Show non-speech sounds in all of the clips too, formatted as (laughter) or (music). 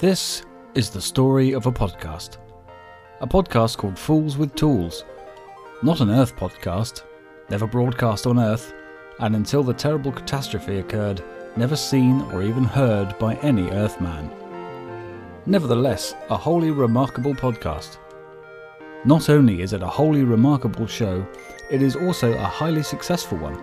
This is the story of a podcast. A podcast called Fools with Tools. Not an Earth podcast, never broadcast on Earth, and until the terrible catastrophe occurred, never seen or even heard by any Earthman. Nevertheless, a wholly remarkable podcast. Not only is it a wholly remarkable show, it is also a highly successful one.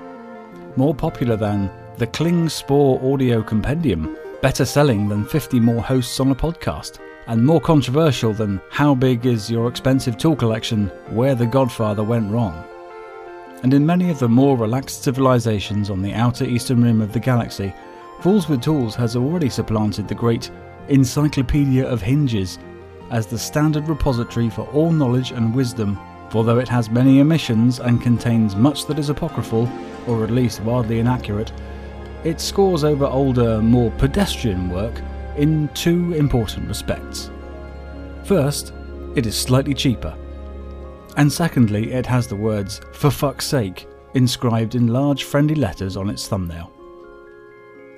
More popular than the Kling Spore Audio Compendium, better selling than 50 more hosts on a podcast, and more controversial than How Big Is Your Expensive Tool Collection? Where the Godfather Went Wrong. And in many of the more relaxed civilizations on the outer eastern rim of the galaxy, Fools with Tools has already supplanted the great Encyclopedia of Hinges as the standard repository for all knowledge and wisdom, for though it has many omissions and contains much that is apocryphal, or at least wildly inaccurate, it scores over older, more pedestrian work in two important respects. First, it is slightly cheaper. And secondly, it has the words, for fuck's sake, inscribed in large friendly letters on its thumbnail.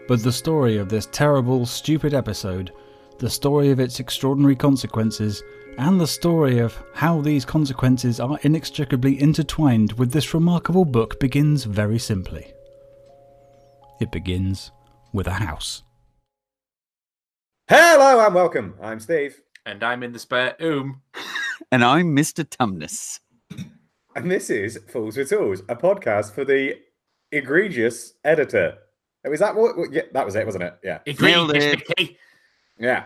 But the story of this terrible, stupid episode, the story of its extraordinary consequences, and the story of how these consequences are inextricably intertwined with this remarkable book begins very simply. It begins with a house. Hello and welcome. I'm Steve, And I'm in the spare room. (laughs) And I'm Mr. Tumnus. and this is Fools with Tools, a podcast for the egregious editor. Oh, is that what? what- Yeah, that was it, wasn't it? Yeah, Egregious, yeah.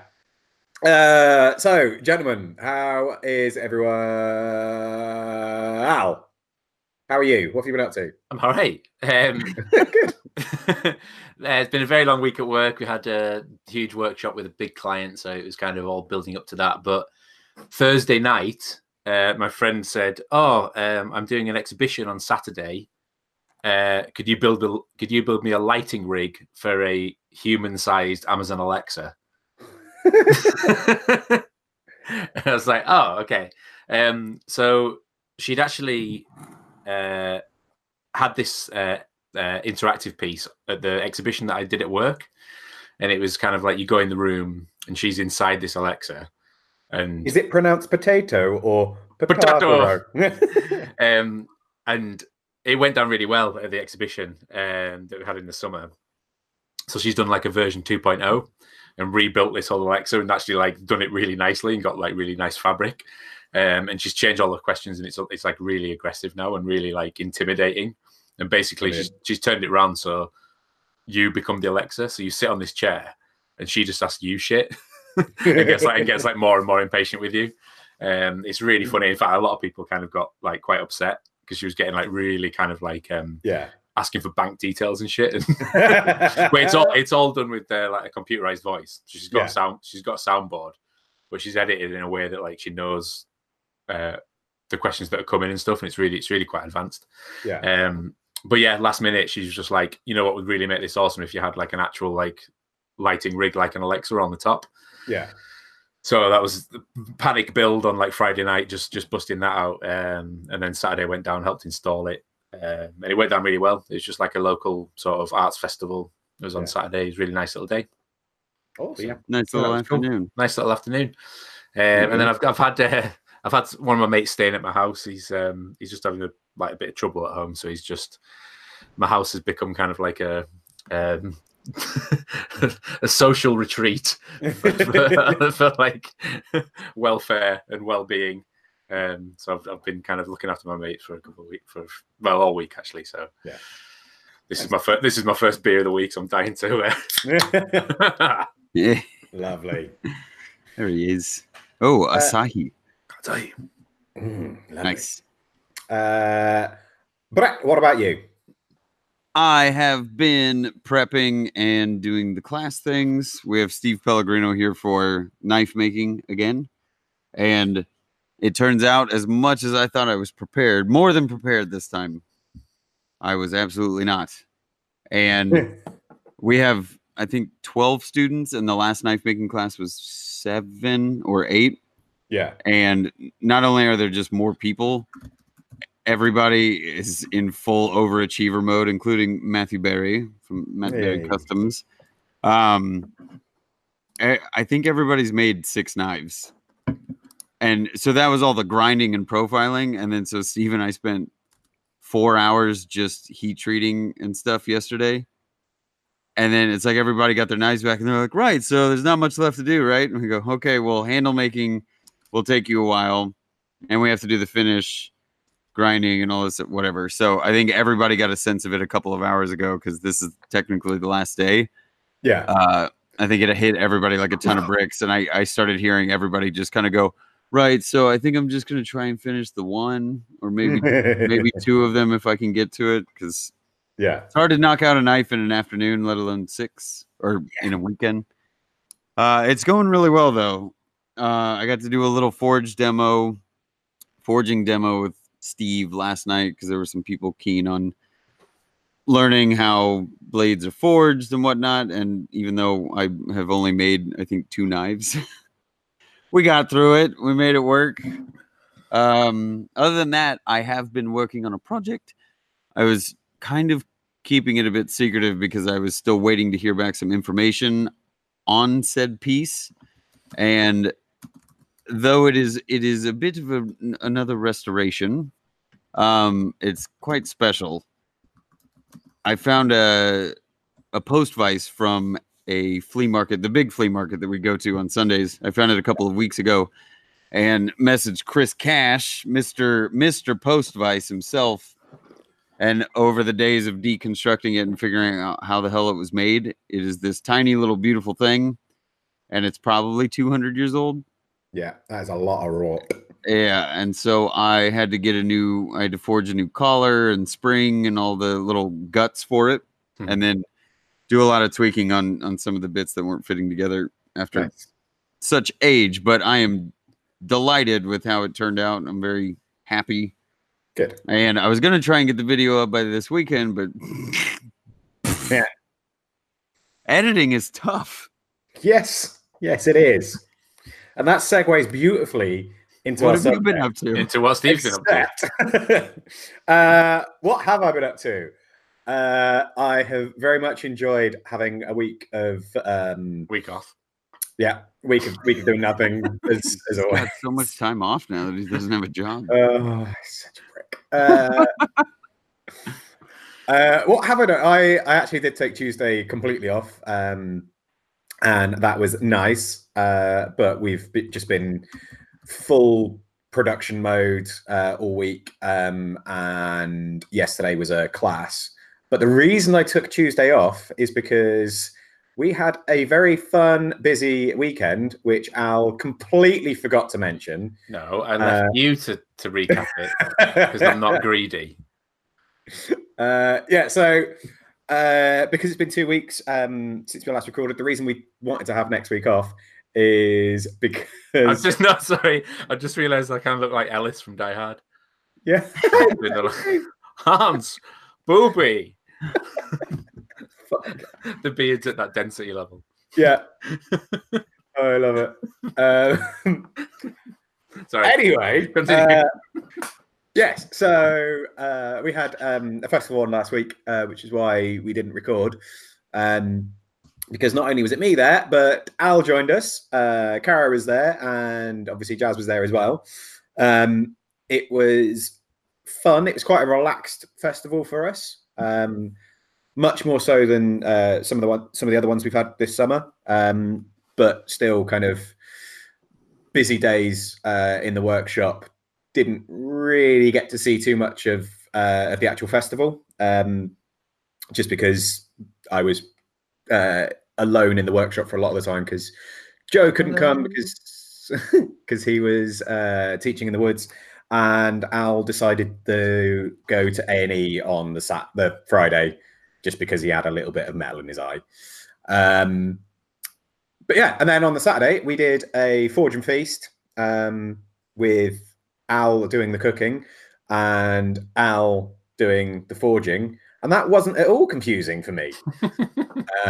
Uh, so, gentlemen, how is everyone? Al, how are you? What have you been up to? I'm all right. Um, (laughs) (laughs) Good. uh, it's been a very long week at work. We had a huge workshop with a big client, so it was kind of all building up to that. But Thursday night, uh, my friend said, "Oh, um, I'm doing an exhibition on Saturday. Uh, could you build a Could you build me a lighting rig for a human-sized Amazon Alexa?" (laughs) I was like, "Oh, okay." Um, so she'd actually uh, had this uh, uh, interactive piece at the exhibition that I did at work, and it was kind of like you go in the room and she's inside this Alexa, and Is it pronounced potato or Potato. potato? (laughs) um, and it went down really well at the exhibition um, that we had in the summer. So she's done like a version 2.0 and rebuilt this whole Alexa and actually like done it really nicely and got like really nice fabric. Um, and she's changed all the questions and it's it's like really aggressive now and really like intimidating. And basically she's she's turned it around so you become the Alexa. So you sit on this chair and she just asks you shit. (laughs) and gets like and gets like more and more impatient with you. Um, it's really funny. In fact, a lot of people kind of got like quite upset because she was getting like really kind of like um, yeah. asking for bank details and shit. (laughs) (laughs) but it's all it's all done with uh, like a computerized voice. She's got Yeah. sound. She's got a soundboard, but she's edited in a way that like she knows uh, the questions that are coming and stuff. And it's really it's really quite advanced. yeah. Um, but yeah, last minute she's just like, you know what would really make this awesome if you had like an actual like lighting rig like an Alexa on the top. Yeah. So that was the panic build on like Friday night, just just busting that out, um, and then Saturday went down, helped install it, um, and it went down really well. It's just like a local sort of arts festival. It was on Yeah. Saturday. It was a really nice little day, Awesome. yeah. Nice little was cool. afternoon. nice little afternoon. Um, And then I've I've had uh, I've had one of my mates staying at my house. He's um, he's just having a like a bit of trouble at home, so he's just my house has become kind of like a um, (laughs) a social retreat for, for, (laughs) for, like welfare and well-being. Um, so I've, I've been kind of looking after my mates for a couple of weeks, for well, all week actually. So Yeah. this is my first. This is my first beer of the week. So I'm dying to. Uh, (laughs) Yeah, Lovely. there he is. Oh, Uh, Asahi. I'll tell you. Mm, nice. Uh, Brett, what about you? I have been prepping and doing the class things. We have Steve Pellegrino here for knife making again. And it turns out, as much as I thought I was prepared, more than prepared this time, I was absolutely not. And (laughs) we have, I think, 12 students, and the last knife making class was seven or eight. Yeah. and not only are there just more people everybody is in full overachiever mode including matthew berry from matthew berry customs um I, I think everybody's made six knives. And so that was all the grinding and profiling. And then so Steve and I spent four hours just heat treating and stuff yesterday. And then it's like everybody got their knives back and they're like, right, so there's not much left to do, right? And we go, okay, well, handle making will take you a while. And we have to do the finish, grinding, and all this, whatever. So I think everybody got a sense of it a couple of hours ago because this is technically the last day Yeah. uh, I think it hit everybody like a ton of bricks, and I, I started hearing everybody just kind of go, right. So I think I'm just gonna try and finish the one, or maybe (laughs) maybe two of them if I can get to it, because yeah. it's hard to knock out a knife in an afternoon, let alone six or in a weekend. Uh, it's going really well though. Uh, I got to do a little forge demo, forging demo with Steve last night because there were some people keen on learning how blades are forged and whatnot. And even though I have only made, I think, two knives, (laughs) we got through it. We made it work. Um, other than that, I have been working on a project. I was kind of keeping it a bit secretive because I was still waiting to hear back some information on said piece. And though it is it is a bit of a, another restoration, um, it's quite special. I found a a post vice from a flea market, the big flea market that we go to on Sundays. I found it a couple of weeks ago and messaged Chris Cash, Mr. Mr. Post Vice himself. And over the days of deconstructing it and figuring out how the hell it was made, it is this tiny little beautiful thing. And it's probably 200 years old. Yeah. That is a lot of rot. Yeah, and so I had to get a new, I had to forge a new collar and spring and all the little guts for it, Hmm. and then do a lot of tweaking on on some of the bits that weren't fitting together after Nice. such age. But I am delighted with how it turned out. I'm very happy, Good. and I was gonna try and get the video up by this weekend, but Yeah. (laughs) editing is tough. Yes. Yes, it is. And that segues beautifully into What our have you been up to? Into what Steve's been up to. (laughs) Uh, what have I been up to? Uh, I have very much enjoyed having a week of um, Week off. yeah, week of week of doing nothing (laughs) as, as always. got so much time off now that he doesn't have a job. (laughs) Oh, such a prick. Uh, uh, what have I done? I, I actually did take Tuesday completely off, um, and that was nice. Uh, but we've just been full production mode uh, all week, um, and yesterday was a class. But the reason I took Tuesday off is because we had a very fun, busy weekend, which Al completely forgot to mention. No, I left Uh, you to, to recap it because I'm not (laughs) greedy. Uh, yeah, so uh, because it's been two weeks um, since we last recorded, the reason we wanted to have next week off is because I'm just (laughs) not sorry. I just realised I kind of look like Ellis from Die Hard. yeah, (laughs) (laughs) Hans, Booby. the beard's at that density level. yeah. Oh, I love it. Um, Sorry. anyway, Continue. uh, yes. So uh, we had um, a festival on last week, uh, which is why we didn't record. Um, because not only was it me there, but Al joined us, uh, Kara was there, and obviously Jazz was there as well. Um, it was fun. It was quite a relaxed festival for us, um, much more so than uh, some of the one, some of the other ones we've had this summer. Um, but still, kind of busy days uh, in the workshop. Didn't really get to see too much of uh, of the actual festival, um, just because I was uh, alone in the workshop for a lot of the time because Joe couldn't come because because (laughs) he was uh, teaching in the woods, and Al decided to go to A and E on the sat the Friday just because he had a little bit of metal in his eye. Um, but yeah, and then on the Saturday we did a forge and feast um, with Al doing the cooking and Al doing the forging, and that wasn't at all confusing for me. (laughs)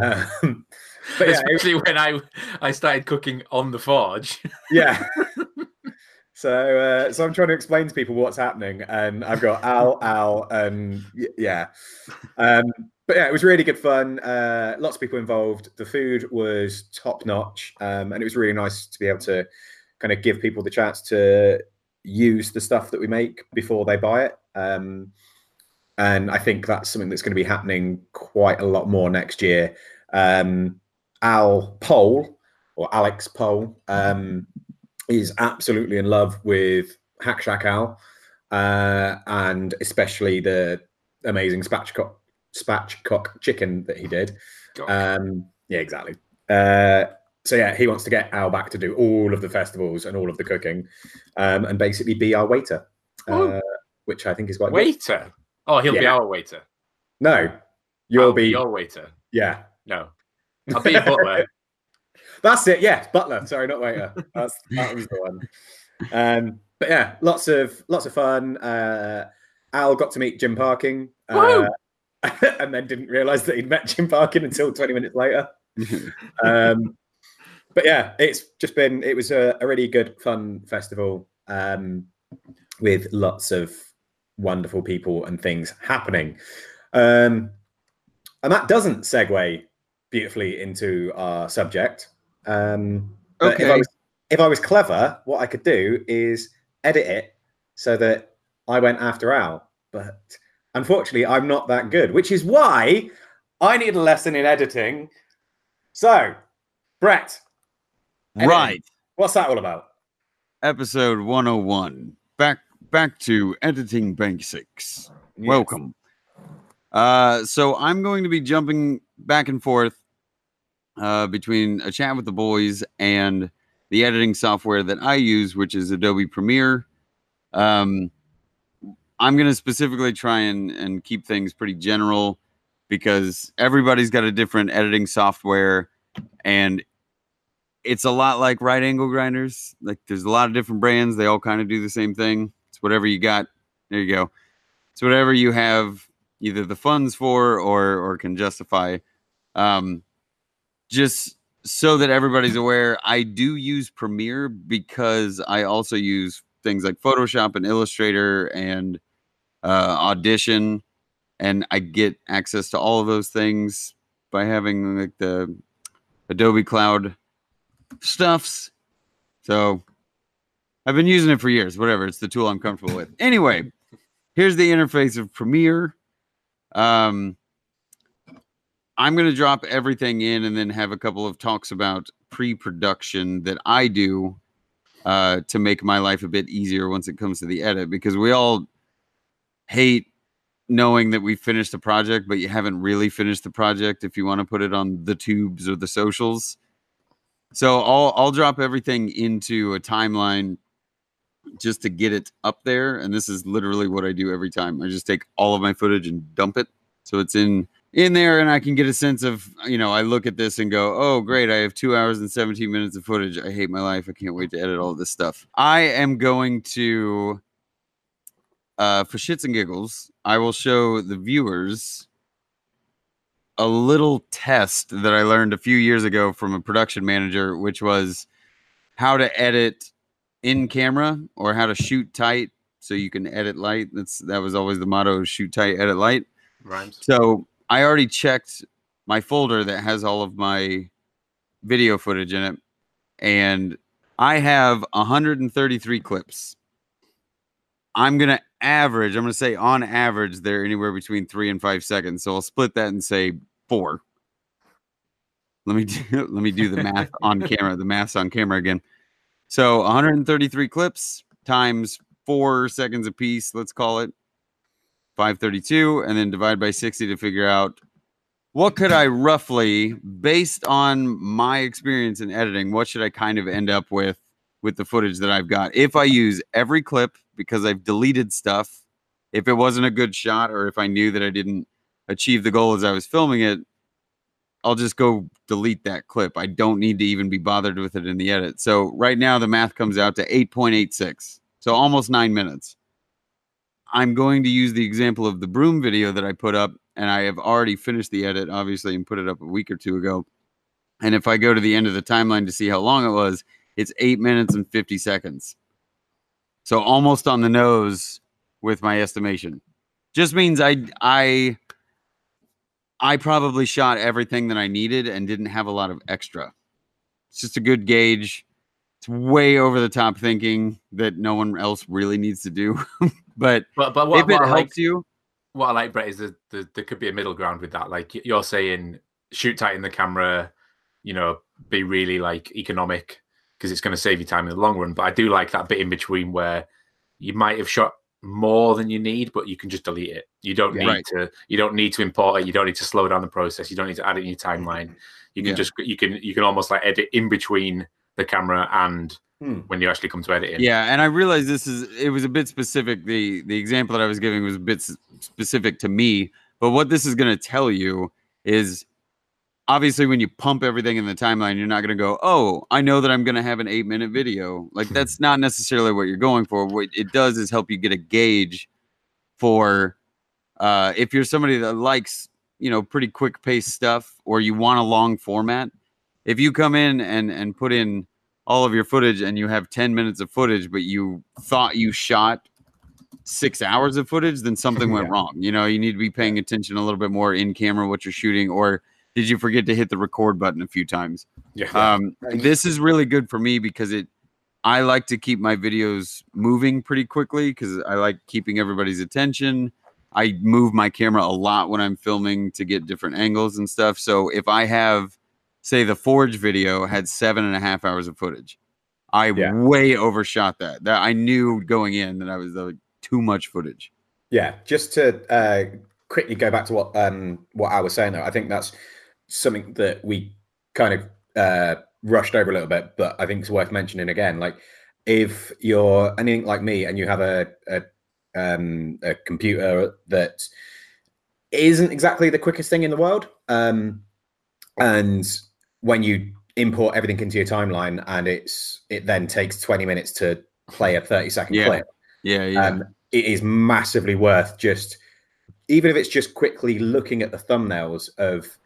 um, but yeah, it- Especially when I I started cooking on the forge. yeah. (laughs) so uh, so I'm trying to explain to people what's happening, and I've got Al, Al, and yeah. Um, but yeah, it was really good fun. Uh, lots of people involved. The food was top notch, um, and it was really nice to be able to kind of give people the chance to use the stuff that we make before they buy it. Um, and I think that's something that's going to be happening quite a lot more next year. Um, Al Pole or Alex Pole um, is absolutely in love with Hack Shack Al, uh, and especially the amazing spatchcock spatchcock chicken that he did. Um, yeah, exactly. Uh, so yeah, he wants to get Al back to do all of the festivals and all of the cooking, um, and basically be our waiter, uh, which I think is quite good. Waiter. Oh, he'll be our waiter. No, you'll I'll be your waiter. yeah. No, I'll be a butler. (laughs) That's it. Yeah, butler. Sorry, not waiter. That's that was the one. Um, but yeah, lots of lots of fun. Uh, Al got to meet Jim Parking, uh, (laughs) and then didn't realise that he'd met Jim Parking until 20 minutes later. (laughs) Um, but yeah, it's just been it was a, a really good fun festival um, with lots of wonderful people and things happening. Um, and that doesn't segue beautifully into our subject. Um, but if I, Okay. was, if I was clever, what I could do is edit it so that I went after Al. But unfortunately, I'm not that good, which is why I need a lesson in editing. So, Brett. Right. what's that all about? Episode 101. Back back to editing basics. Welcome. Uh, so I'm going to be jumping back and forth uh, between a chat with the boys and the editing software that I use, which is Adobe Premiere. Um, I'm going to specifically try and, and keep things pretty general because everybody's got a different editing software and it's a lot like right angle grinders. Like there's a lot of different brands. They all kind of do the same thing. It's whatever you got. There you go. It's whatever you have either the funds for or or can justify. Um, just so that everybody's aware, I do use Premiere because I also use things like Photoshop and Illustrator and uh, Audition, and I get access to all of those things by having like the Adobe Cloud stuffs. So I've been using it for years. Whatever, it's the tool I'm comfortable with. Anyway, here's the interface of Premiere. Um, I'm going to drop everything in and then have a couple of talks about pre-production that I do uh, to make my life a bit easier once it comes to the edit because we all hate knowing that we finished the project, but you haven't really finished the project if you want to put it on the tubes or the socials. So I'll I'll drop everything into a timeline just to get it up there. And this is literally what I do every time. I just take all of my footage and dump it. So it's in in there and I can get a sense of, you know, I look at this and go, oh great, I have two hours and 17 minutes of footage. I hate my life. I can't wait to edit all this stuff. I am going to uh for shits and giggles, I will show the viewers a little test that I learned a few years ago from a production manager, which was how to edit in camera or how to shoot tight so you can edit light. That's that was always the motto: shoot tight, edit light. Rhymes. So I already checked my folder that has all of my video footage in it, and I have 133 clips. I'm gonna average. I'm gonna say on average they're anywhere between three and five seconds. So I'll split that and say four. Let me do, (laughs) let me do the math (laughs) on camera. The math's on camera again. So 133 clips times four seconds a piece. Let's call it 532, and then divide by 60 to figure out what could I roughly, based on my experience in editing, what should I kind of end up with with the footage that I've got if I use every clip because I've deleted stuff. If it wasn't a good shot, or if I knew that I didn't achieve the goal as I was filming it, I'll just go delete that clip. I don't need to even be bothered with it in the edit. So right now the math comes out to 8.86. So almost nine minutes. I'm going to use the example of the broom video that I put up, and I have already finished the edit, obviously, and put it up a week or two ago. And if I go to the end of the timeline to see how long it was, it's eight minutes and 50 seconds. So almost on the nose with my estimation. Just means I I I probably shot everything that I needed and didn't have a lot of extra. It's just a good gauge. It's way over the top thinking that no one else really needs to do. (laughs) but But but what, if it I helps like you, what I like, Brett, is that the, there could be a middle ground with that. Like you're saying, shoot tight in the camera, you know, be really like economic because it's going to save you time in the long run. But I do like that bit in between where you might have shot more than you need, but you can just delete it. You don't Yeah. need Right. to. You don't need to import it. You don't need to slow down the process. You don't need to add it in your timeline. You can Yeah. just you can you can almost like edit in between the camera and Hmm. when you actually come to edit it. Yeah, and I realized this is it was a bit specific. The the example that I was giving was a bit specific to me, but what this is going to tell you is obviously when you pump everything in the timeline, you're not going to go, "Oh, I know that I'm going to have an 8-minute video." Like that's not necessarily what you're going for. What it does is help you get a gauge for uh if you're somebody that likes, you know, pretty quick pace stuff or you want a long format. If you come in and and put in all of your footage and you have 10 minutes of footage, but you thought you shot six hours of footage, then something (laughs) went Yeah. wrong. You know, you need to be paying attention a little bit more in camera what you're shooting, or did you forget to hit the record button a few times? yeah. Um, this is really good for me because it I like to keep my videos moving pretty quickly because I like keeping everybody's attention. I move my camera a lot when I'm filming to get different angles and stuff. So if I have, say, the Forge video had seven and a half hours of footage, I Yeah. way overshot that. That I knew going in that I was like too much footage. Yeah, just to uh, quickly go back to what um, what I was saying, though, I think that's something that we kind of uh, rushed over a little bit, but I think it's worth mentioning again. Like, if you're anything like me and you have a a, um, a computer that isn't exactly the quickest thing in the world, um, and when you import everything into your timeline and it's it then takes 20 minutes to play a 30 second Yeah. clip Yeah, yeah. um, it is massively worth just even if it's just quickly looking at the thumbnails of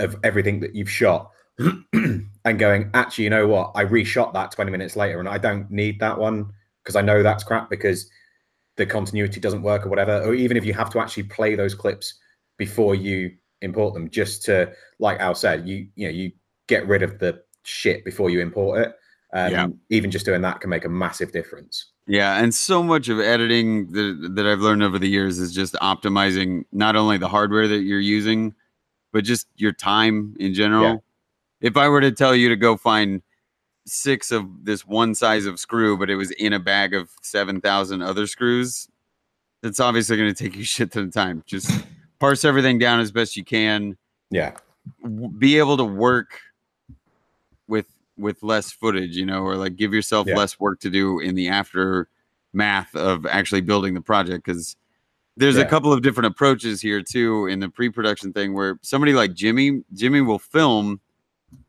of everything that you've shot (clears throat) and going actually you know what? I reshot that 20 minutes later and i don't need that one because i know that's crap because the continuity doesn't work or whatever. Or even if you have to actually play those clips before you import them just to like al said you you know you get rid of the shit before you import it. Um, Yeah. even just doing that can make a massive difference. Yeah, and so much of editing that, that I've learned over the years is just optimizing not only the hardware that you're using, but just your time in general. Yeah. If I were to tell you to go find six of this one size of screw, but it was in a bag of 7,000 other screws, that's obviously going to take you (laughs) shit ton of time. Just parse everything down as best you can, yeah be able to work with with less footage you know or like give yourself Yeah. less work to do in the aftermath of actually building the project because there's a couple of different approaches here too in the pre-production thing where somebody like jimmy jimmy will film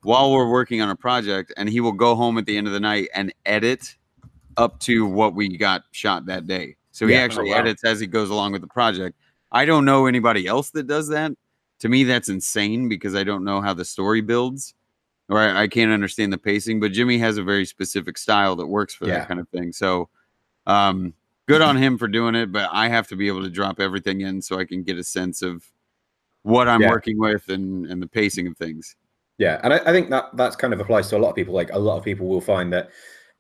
while we're working on a project and he will go home at the end of the night and edit up to what we got shot that day so he Yeah. Oh, actually wow. edits as he goes along with the project i don't know anybody else that does that to me that's insane because i don't know how the story builds or I, I can't understand the pacing but jimmy has a very specific style that works for Yeah. that kind of thing so um good on him for doing it but i have to be able to drop everything in so i can get a sense of what i'm Yeah. working with and and the pacing of things Yeah, and I, I think that that's kind of applies to a lot of people. Like a lot of people will find that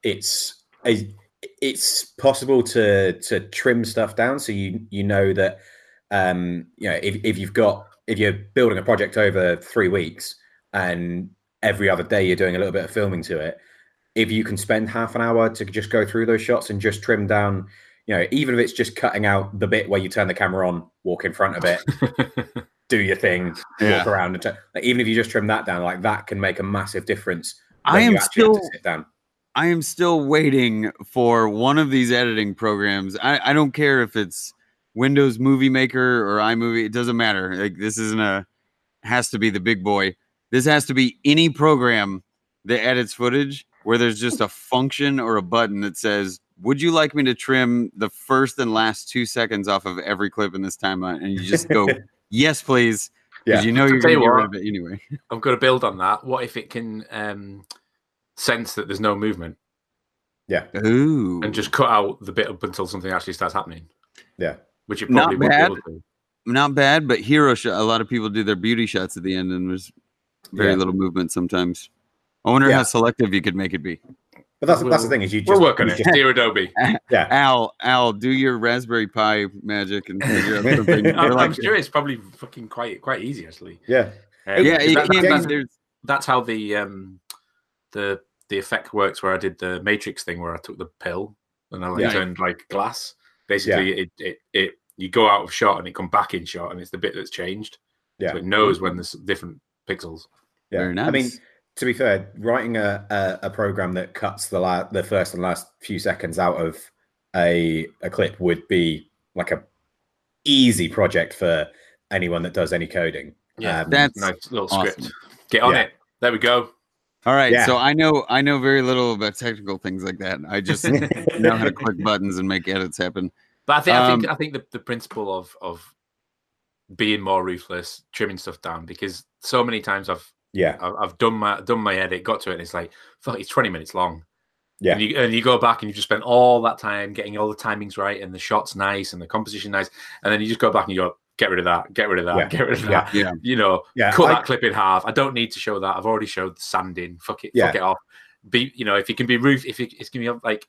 it's a, it's possible to to trim stuff down, so you you know that um, you know if, if you've got if you're building a project over three weeks and every other day you're doing a little bit of filming to it, if you can spend half an hour to just go through those shots and just trim down, you know, even if it's just cutting out the bit where you turn the camera on, walk in front of it, (laughs) do your thing, Yeah. walk around, and t- like, even if you just trim that down, like that can make a massive difference. I am you actually have still to sit down. I am still waiting for one of these editing programs. I, I don't care if it's Windows Movie Maker or iMovie, it doesn't matter. Like this isn't a has to be the big boy. This has to be any program that edits footage where there's just a function or a button that says, Would you like me to trim the first and last two seconds off of every clip in this timeline? And you just go, (laughs) Yes, please. Because Yeah. you know you're gonna you get rid of it anyway. I'm going to build on that. What if it can um, sense that there's no movement Yeah. Ooh. and just cut out the bit up until something actually starts happening? Yeah. Which it Not probably would bad. be able to. not bad, but hero shot. A lot of people do their beauty shots at the end, and there's very Yeah. little movement sometimes. I wonder Yeah. how selective you could make it be. But that's that's the thing is you just We're working you it. just- Dear Adobe. (laughs) yeah. Al, Al, do your Raspberry Pi magic and figure out something. (laughs) I'm, You're I'm sure it's probably fucking quite quite easy actually. Yeah. Um, yeah, because it that- can that's, be. That's how the um the the effect works. Where I did the Matrix thing, where I took the pill and I like Yeah. turned like glass. Basically, it, it it you go out of shot and it come back in shot, and it's the bit that's changed. Yeah. So it knows when there's different pixels. Yeah. Very I mean, nice. To be fair, writing a, a, a program that cuts the la- the first and last few seconds out of a a clip would be like a easy project for anyone that does any coding. Yeah. Um, That's a Nice little awesome. script. Get on Yeah. it. There we go. all right. Yeah. So I know I know very little about technical things like that. I just (laughs) know how to click buttons and make edits happen. But I think I think Um, I think the, the principle of of being more ruthless, trimming stuff down, because so many times I've yeah, I've, I've done my done my edit, got to it, and it's like fuck, it's twenty minutes long. Yeah. and you, and you go back and you just spend all that time getting all the timings right and the shots nice and the composition nice, and then you just go back and you go get rid of that, get rid of that, Yeah. get rid of that. Yeah. You know, yeah. cut I- that clip in half. I don't need to show that. I've already showed the sanding. Fuck it, Yeah. fuck it off. Be you know if you can be roof if it, it's gonna be like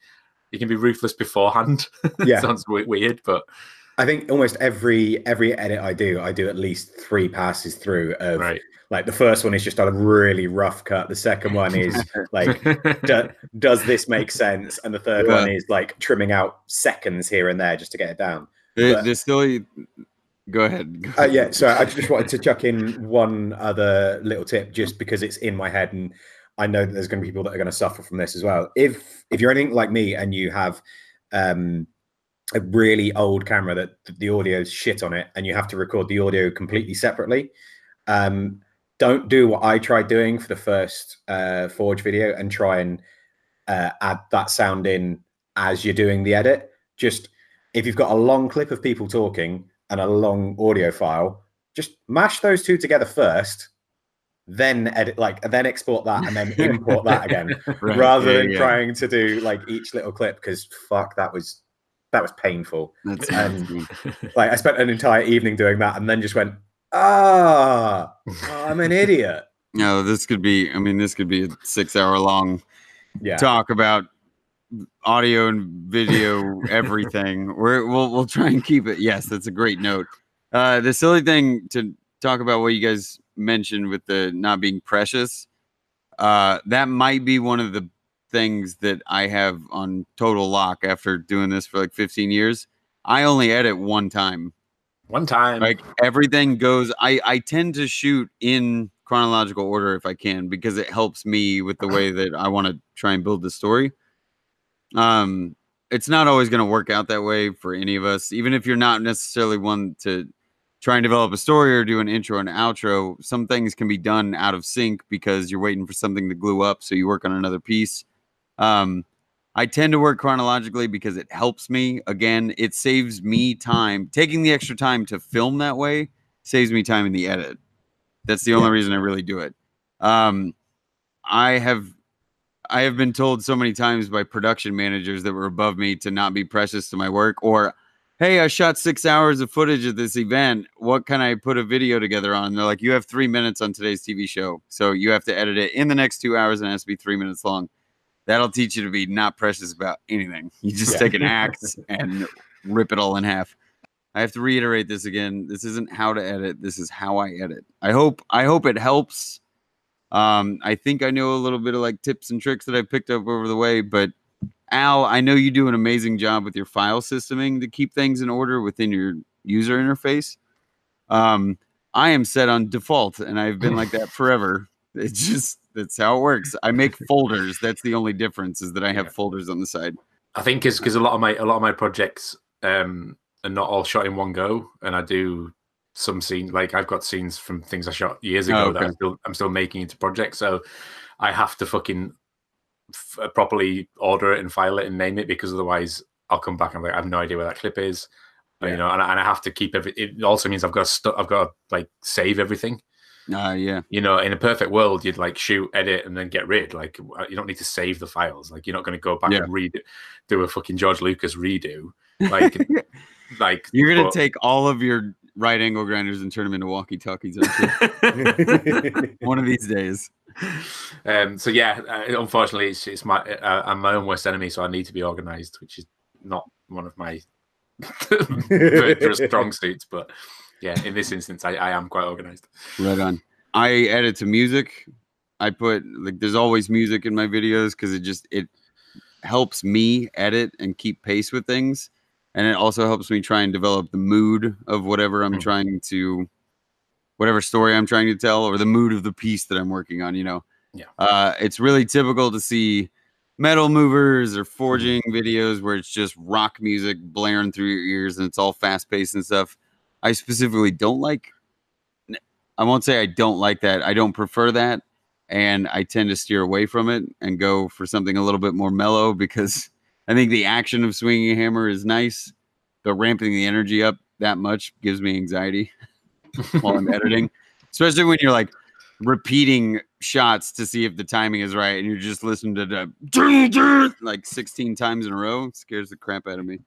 you can be ruthless beforehand. (laughs) Yeah. sounds weird, but I think almost every every edit I do, I do at least three passes through of right. like the first one is just a really rough cut. The second one is like (laughs) do, does this make sense? And the third Yeah. one is like trimming out seconds here and there just to get it down. The, But- the silly. Go ahead. Go Uh, yeah, so I just wanted to chuck in one other little tip, just because it's in my head, and I know that there's going to be people that are going to suffer from this as well. If if you're anything like me and you have um, a really old camera that the audio's shit on it, and you have to record the audio completely separately, um, don't do what I tried doing for the first uh, Forge video and try and uh, add that sound in as you're doing the edit. Just if you've got a long clip of people talking and a long audio file, just mash those two together first, then edit like then export that and then import that again, (laughs) Right, rather yeah, than yeah. trying to do like each little clip because fuck that was that was painful. And- (laughs) Like I spent an entire evening doing that and then just went, ah, I'm an idiot. (laughs) no, this could be. I mean, this could be a six-hour-long Yeah. talk about audio and video (laughs) everything. We're, we'll we'll try and keep it. Yes, that's a great note. Uh, the silly thing to talk about what you guys mentioned with the not being precious. Uh, that might be one of the things that I have on total lock after doing this for like 15 years. I only edit one time. One time. Like everything goes. I I tend to shoot in chronological order if I can because it helps me with the way that I want to try and build the story. Um, it's not always going to work out that way for any of us. Even if you're not necessarily one to try and develop a story or do an intro and outro, some things can be done out of sync because you're waiting for something to glue up, so you work on another piece. Um, I tend to work chronologically because it helps me. Again, it saves me time. Taking the extra time to film that way saves me time in the edit. That's the only reason I really do it. Um, I have I have been told so many times by production managers that were above me to not be precious to my work or hey, I shot 6 hours of footage at this event. What can I put a video together on? And they're like, "You have 3 minutes on today's TV show. So you have to edit it in the next 2 hours and it has to be 3 minutes long." That'll teach you to be not precious about anything. You just Yeah. take an (laughs) axe and rip it all in half. I have to reiterate this again. This isn't how to edit. This is how I edit. I hope I hope it helps. Um, I think I know a little bit of like tips and tricks that I picked up over the way, but Al, I know you do an amazing job with your file systeming to keep things in order within your user interface. Um, I am set on default, and I've been like that forever. It's just that's how it works. I make (laughs) folders. That's the only difference is that I have Yeah. folders on the side. I think is because a lot of my a lot of my projects um are not all shot in one go, and I do some scenes like I've got scenes from things I shot years ago Oh, that I'm still I'm still making into projects, so I have to fucking f- uh, properly order it and file it and name it because otherwise I'll come back and I'm like I have no idea where that clip is, And, you know, and, I- and I have to keep every. It also means I've got to stu- I've got to like save everything. Uh, yeah. you know, in a perfect world, you'd like shoot, edit, and then get rid. Like uh, you don't need to save the files. Like you're not going to go back Yeah. and redo, do a fucking George Lucas redo. Like, (laughs) like You're gonna take all of your right angle grinders and turn them into walkie talkies. (laughs) One of these days. um, so yeah, uh, unfortunately, it's, it's my uh, I'm my own worst enemy, so I need to be organized, which is not one of my (laughs) strong suits. But yeah, in this instance, I, I am quite organized. Right on. I edit to music. I put like there's always music in my videos because it just it helps me edit and keep pace with things, and it also helps me try and develop the mood of whatever I'm Mm. trying to, whatever story I'm trying to tell, or the mood of the piece that I'm working on. You know, Yeah. Uh, it's really typical to see metal movers or forging videos where it's just rock music blaring through your ears and it's all fast paced and stuff. I specifically don't like. I won't say I don't like that. I don't prefer that, and I tend to steer away from it and go for something a little bit more mellow because (laughs) I think the action of swinging a hammer is nice, but ramping the energy up that much gives me anxiety (laughs) while I'm editing, especially when you're like repeating shots to see if the timing is right and you're just listening to the like 16 times in a row. It scares the crap out of me.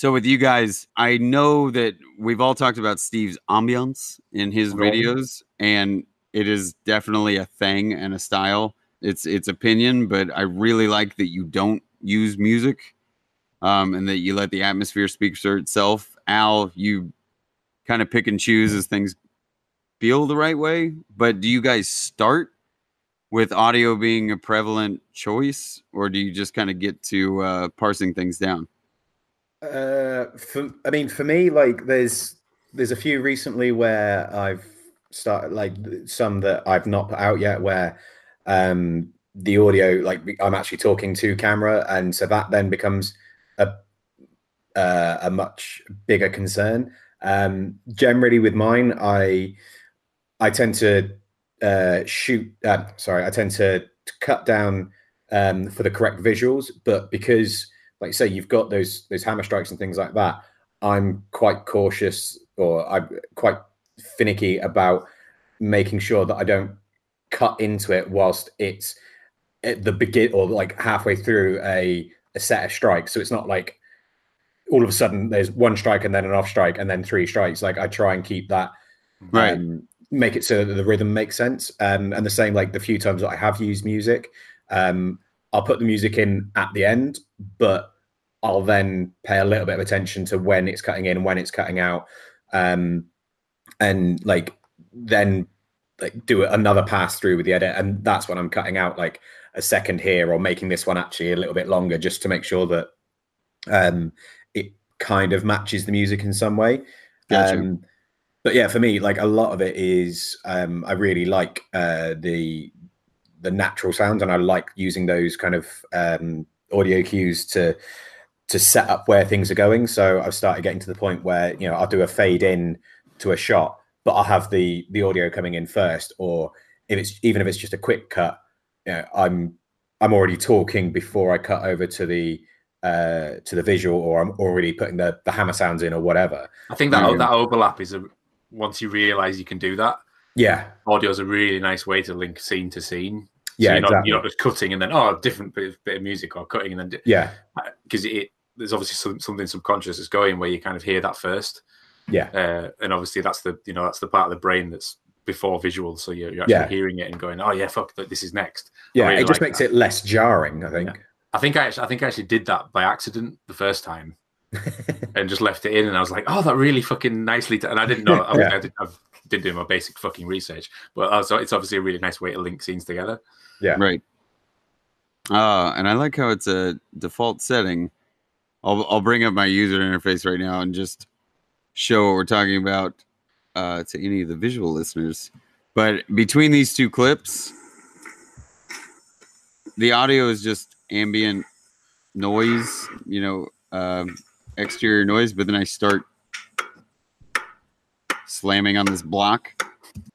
So with you guys, I know that we've all talked about Steve's ambiance in his Right. videos, and it is definitely a thing and a style. It's it's opinion, but I really like that you don't use music, um, and that you let the atmosphere speak for itself. Al, you kind of pick and choose as things feel the right way. But do you guys start with audio being a prevalent choice, or do you just kind of get to uh, parsing things down? Uh, for, I mean, for me, like there's there's a few recently where I've started like some that I've not put out yet where um the audio like I'm actually talking to camera and so that then becomes a uh, a much bigger concern. Um, generally with mine, I I tend to uh, shoot. Uh, sorry, I tend to, to cut down um, for the correct visuals, but because like you say you've got those those hammer strikes and things like that. I'm quite cautious or i'm quite finicky about making sure that i don't cut into it whilst it's at the begin or like halfway through a, a set of strikes. So it's not like all of a sudden there's one strike and then an off strike and then three strikes. Like i try and keep that Right. um, make it so that the rhythm makes sense. Um, and the same like the few times that i have used music um, I'll put the music in at the end, but I'll then pay a little bit of attention to when it's cutting in, when it's cutting out, um, and like then like do another pass through with the edit, and that's when I'm cutting out like a second here or making this one actually a little bit longer just to make sure that um, it kind of matches the music in some way. Gotcha. Um, but yeah, for me, like a lot of it is um, I really like uh, the the natural sounds, and I like using those kind of um, audio cues to to set up where things are going. So I've started getting to the point where you know I'll do a fade in to a shot, but I'll have the the audio coming in first, or if it's even if it's just a quick cut, you know, I'm I'm already talking before I cut over to the uh to the visual, or I'm already putting the the hammer sounds in or whatever. I think that Um, that overlap is a once you realize you can do that. Yeah, Audio is a really nice way to link scene to scene. So yeah, you're not, exactly. you're not just cutting and then oh, different bit of, bit of music or cutting and then yeah, because it there's obviously some, something subconscious that's going where you kind of hear that first, yeah, uh, and obviously that's the you know that's the part of the brain that's before visual, so you're, you're actually Yeah. hearing it and going, oh yeah, fuck, this is next. yeah. really it just like makes that. it less jarring, I think. I think I actually, I think I actually did that by accident the first time (laughs) and just left it in, and I was like, oh, that really fucking nicely, d-. and I didn't know. (laughs) I, Yeah. I, did, I did do my basic fucking research, but also it's obviously a really nice way to link scenes together. Right. Uh, and I like how it's a default setting. I'll I'll bring up my user interface right now and just show what we're talking about uh, to any of the visual listeners. But between these two clips, the audio is just ambient noise, you know, um, exterior noise. But then I start slamming on this block.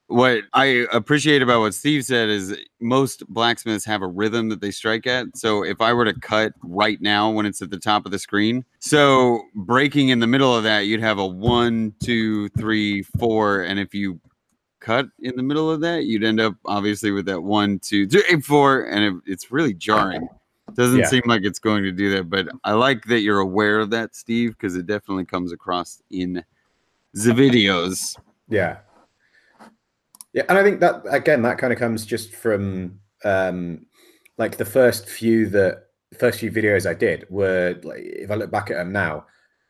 What I appreciate about what Steve said is most blacksmiths have a rhythm that they strike at. So if I were to cut right now when it's at the top of the screen, so breaking in the middle of that, you'd have a one, two, three, four. And if you cut in the middle of that, you'd end up obviously with that one, two, three, (laughs) four. And it, it's really jarring. Doesn't Yeah. seem like it's going to do that, but I like that you're aware of that, Steve, because it definitely comes across in the videos. Yeah. Yeah, and I think that again, that kind of comes just from um like the first few that first few videos I did were like if I look back at them now,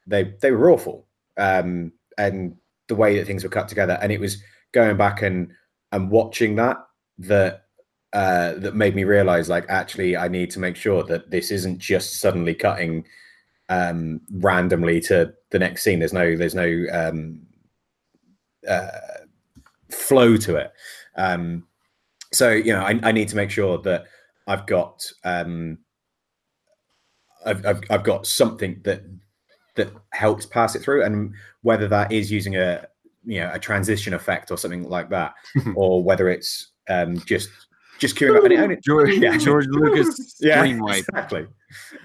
they they were awful. Um and the way that things were cut together. And it was going back and and watching that that uh that made me realize like actually I need to make sure that this isn't just suddenly cutting um randomly to the next scene. There's no there's no um uh flow to it. Um, so you know, I, I, need to make sure that I've got um, I've, I've, I've got something that that helps pass it through, and whether that is using a you know a transition effect or something like that, (laughs) or whether it's um, just just queuing up. And it only, George, (laughs) yeah. George Lucas (laughs) yeah, screen wipe. exactly.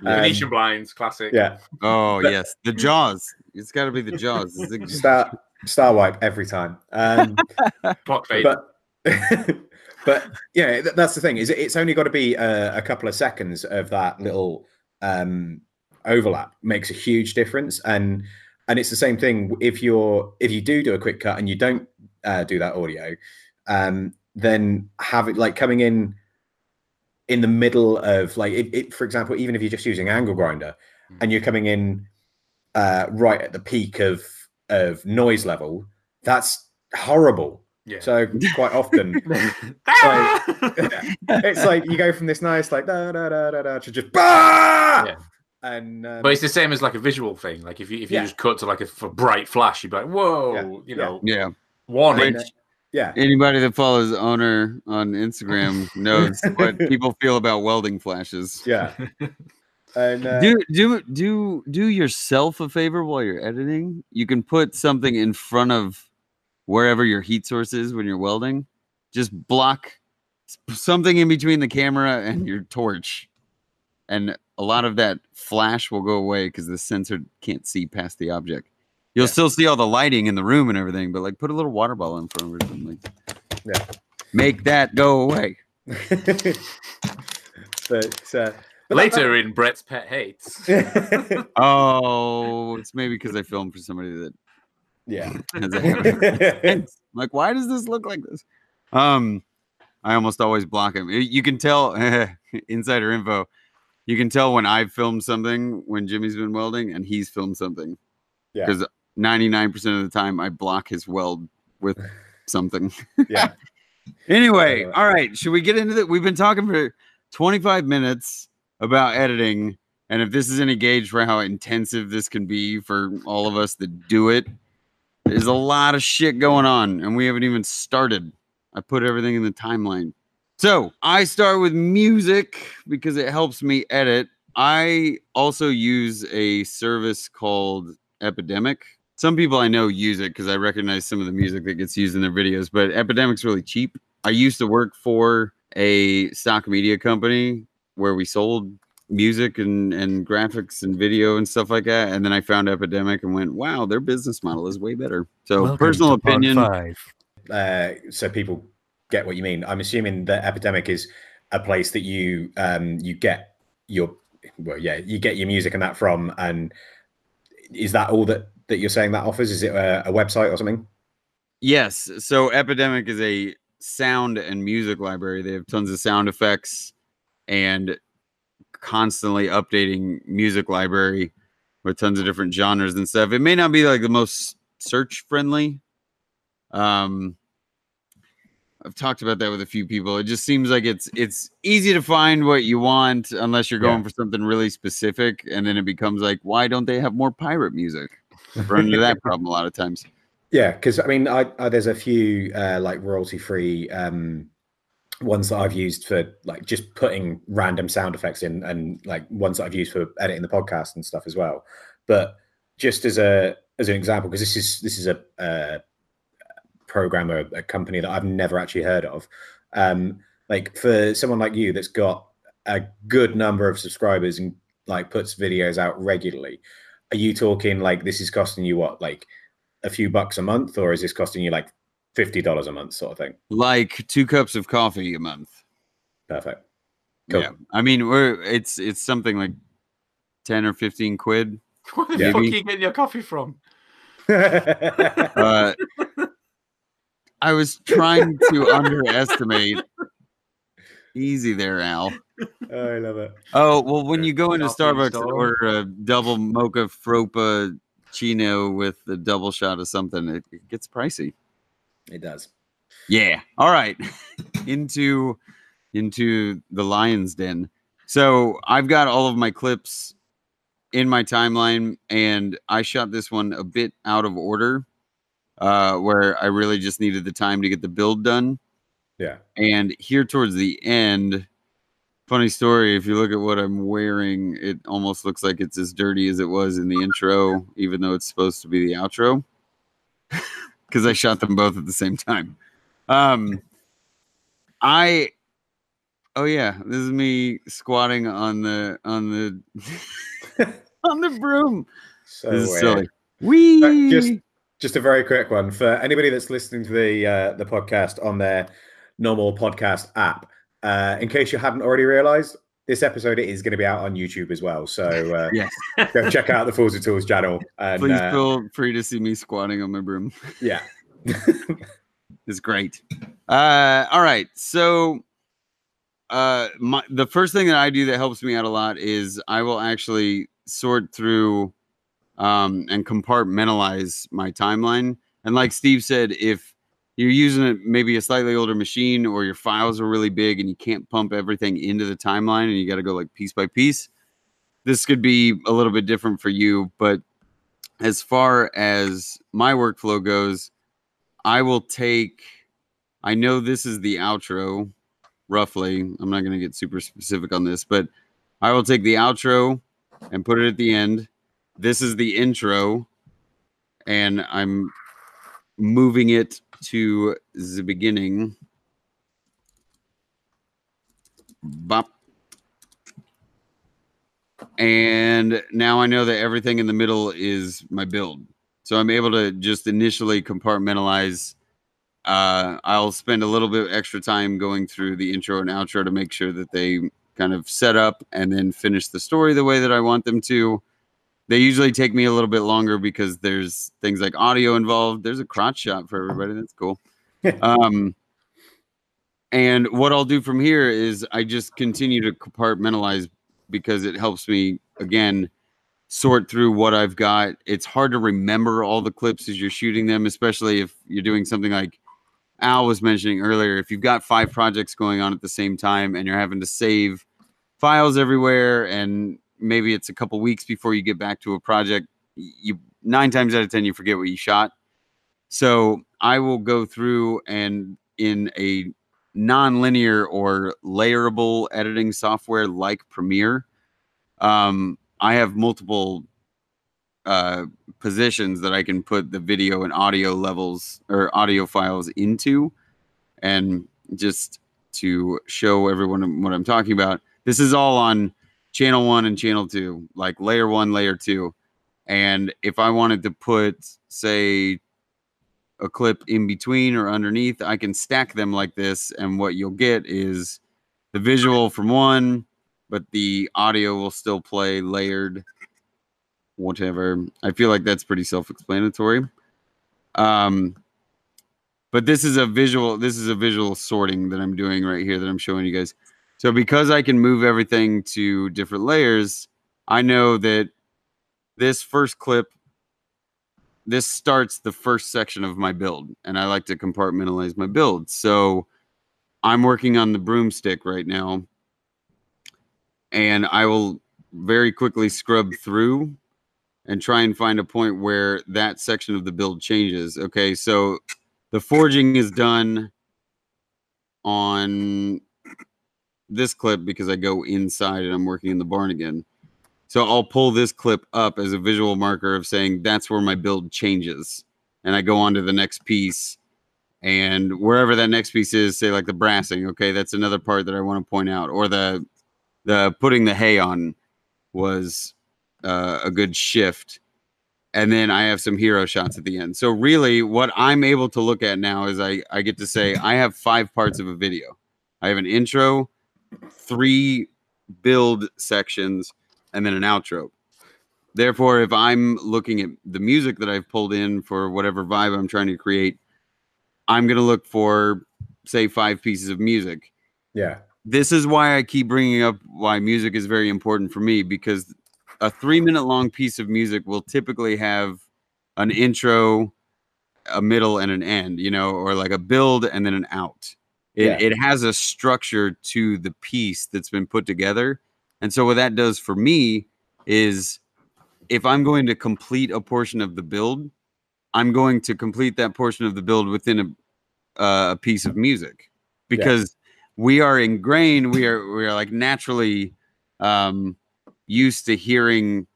Venetian blinds, classic. Yeah, Oh But- yes, the Jaws. It's got to be the Jaws. It's the- star wipe every time. Um, (laughs) Clock fade. but (laughs) but yeah th- that's the thing is it- it's only got to be a, a couple of seconds of that little um overlap makes a huge difference and and it's the same thing if you're if you do do a quick cut and you don't uh, do that audio um then have it like coming in in the middle of like it, it for example even if you're just using angle grinder and you're coming in uh right at the peak of of noise level that's horrible yeah. so quite often (laughs) Ah! it's like you go from this nice like da da da da da to just bah! Yeah. and um, but it's the same as like a visual thing. Like if you if you Yeah. just cut to like a, f- bright flash, you'd be like, "Whoa!" Yeah. You know, yeah. warning. and, uh, yeah Anybody that follows owner on Instagram (laughs) knows what people feel about welding flashes. yeah (laughs) and uh, do do do do yourself a favor while you're editing. You can put something in front of wherever your heat source is when you're welding. Just block something in between the camera and your torch, and a lot of that flash will go away because the sensor can't see past the object. You'll Yeah. still see all the lighting in the room and everything, but like put a little water bottle in front of it and like Yeah. make that go away. (laughs) but uh, Later in Brett's pet hates. (laughs) Oh, it's maybe because I filmed for somebody that yeah (laughs) has a habit. I'm like, why does this look like this? Um, I almost always block him. You can tell (laughs) insider info. You can tell when I've filmed something when Jimmy's been welding and he's filmed something. Yeah. Because 99% of the time I block his weld with something. yeah Anyway, Uh, all right. Should we get into that? We've been talking for 25 minutes about editing. And if this is any gauge for how intensive this can be for all of us that do it, there's a lot of shit going on, and we haven't even started. I put everything in the timeline. So I start with music because it helps me edit. I also use a service called Epidemic. Some people I know use it because I recognize some of the music that gets used in their videos, but Epidemic's really cheap. I used to work for a stock media company where we sold music and, and graphics and video and stuff like that. And then I found Epidemic and went, wow, their business model is way better. So Welcome personal opinion. Five. uh, so people get what you mean. I'm assuming that Epidemic is a place that you um, you get your well, yeah, you get your music and that from. And is that all that that you're saying that offers? Is it a, a website or something? Yes. So Epidemic is a sound and music library. They have tons of sound effects and constantly updating music library with tons of different genres and stuff. It may not be like the most search friendly. Um I've talked about that with a few people. It just seems like it's it's easy to find what you want unless you're going Yeah. for something really specific and then it becomes like why don't they have more pirate music? Run into that (laughs) problem a lot of times. Yeah, because I mean, I, I there's a few uh, like royalty free um, ones that I've used for like just putting random sound effects in, and like ones that I've used for editing the podcast and stuff as well. But just as a as an example, because this is this is a, a program or a company that I've never actually heard of. Um, like for someone like you that's got a good number of subscribers and like puts videos out regularly, are you talking like this is costing you what like a few bucks a month, or is this costing you like fifty dollars a month, sort of thing? Like two cups of coffee a month. Perfect. Cool. Yeah, I mean, we're it's it's something like ten or fifteen quid. (laughs) Where the Yeah. fuck are you getting your coffee from? (laughs) Uh, I was trying to (laughs) underestimate. Easy there, Al. Oh, I love it. Oh well, when you go into Coffee Starbucks and order a double mocha fropa chino with a double shot of something, it, it gets pricey. It does. Yeah. All right. (laughs) into into the lion's den. So I've got all of my clips in my timeline, and I shot this one a bit out of order, uh, where I really just needed the time to get the build done. Yeah. And here towards the end, funny story. If you look at what I'm wearing, it almost looks like it's as dirty as it was in the intro, even though it's supposed to be the outro. (laughs) Because I shot them both at the same time. Um, I, oh yeah, this is me squatting on the on the (laughs) on the broom. So this is silly. Wee. just just a very quick one for anybody that's listening to the uh, the podcast on their normal podcast app. Uh, in case you hadn't already realised, this episode is going to be out on YouTube as well. So (laughs) uh, Yes. go check out the Fools of Tools channel. (laughs) And Please uh, feel free to see me squatting on my broom. yeah, (laughs) It's great. Uh, all right. So, uh, my the first thing that I do that helps me out a lot is I will actually sort through um, and compartmentalize my timeline. And like Steve said, if you're using a, maybe a slightly older machine or your files are really big and you can't pump everything into the timeline and you got to go like piece by piece, this could be a little bit different for you. But as far as my workflow goes, I will take. I know this is the outro, roughly. I'm not going to get super specific on this, but I will take the outro and put it at the end. This is the intro, and I'm moving it to the beginning. Bop. And now I know that everything in the middle is my build. So I'm able to just initially compartmentalize. Uh, I'll spend a little bit extra time going through the intro and outro to make sure that they kind of set up and then finish the story the way that I want them to. They usually take me a little bit longer because there's things like audio involved. There's a crotch shot for everybody. That's cool. (laughs) um, and what I'll do from here is I just continue to compartmentalize because it helps me again sort through what I've got. It's hard to remember all the clips as you're shooting them, especially if you're doing something like Al was mentioning earlier. If you've got five projects going on at the same time and you're having to save files everywhere, and maybe it's a couple weeks before you get back to a project, you nine times out of ten you forget what you shot. So I will go through and in a non-linear or layerable editing software like Premiere. Um, I have multiple uh, positions that I can put the video and audio levels or audio files into, and just to show everyone what I'm talking about. This is all on channel one and channel two, like layer one, layer two. And if I wanted to put, say, a clip in between or underneath, I can stack them like this. And what you'll get is the visual from one, but the audio will still play layered, whatever. I feel like that's pretty self explanatory. Um, but this is a visual, this is a visual sorting that I'm doing right here that I'm showing you guys. So because I can move everything to different layers, I know that this first clip this starts the first section of my build and i like to compartmentalize my build. So i'm working on the broomstick right now and i will very quickly scrub through and try and find a point where that section of the build changes. Okay so the forging is done on this clip because i go inside and i'm working in the barn again so I'll pull this clip up as a visual marker of saying that's where my build changes. And I go on to the next piece. And wherever that next piece is, say like the brassing, okay, that's another part that I want to point out. Or the the putting the hay on was uh, a good shift. And then I have some hero shots at the end. So really what I'm able to look at now is I, I get to say I have five parts of a video. I have an intro, three build sections, and then an outro. therefore, if I'm looking at the music that I've pulled in for whatever vibe I'm trying to create, I'm going to look for, say, five pieces of music. Yeah. This is why I keep bringing up why music is very important for me because a three minute long piece of music will typically have an intro, a middle, and an end, you know, or like a build and then an out. It, Yeah. it has a structure to the piece that's been put together. And so, what that does for me is if I'm going to complete a portion of the build, I'm going to complete that portion of the build within a, uh, a piece of music because we are ingrained, we are, we are like naturally um, used to hearing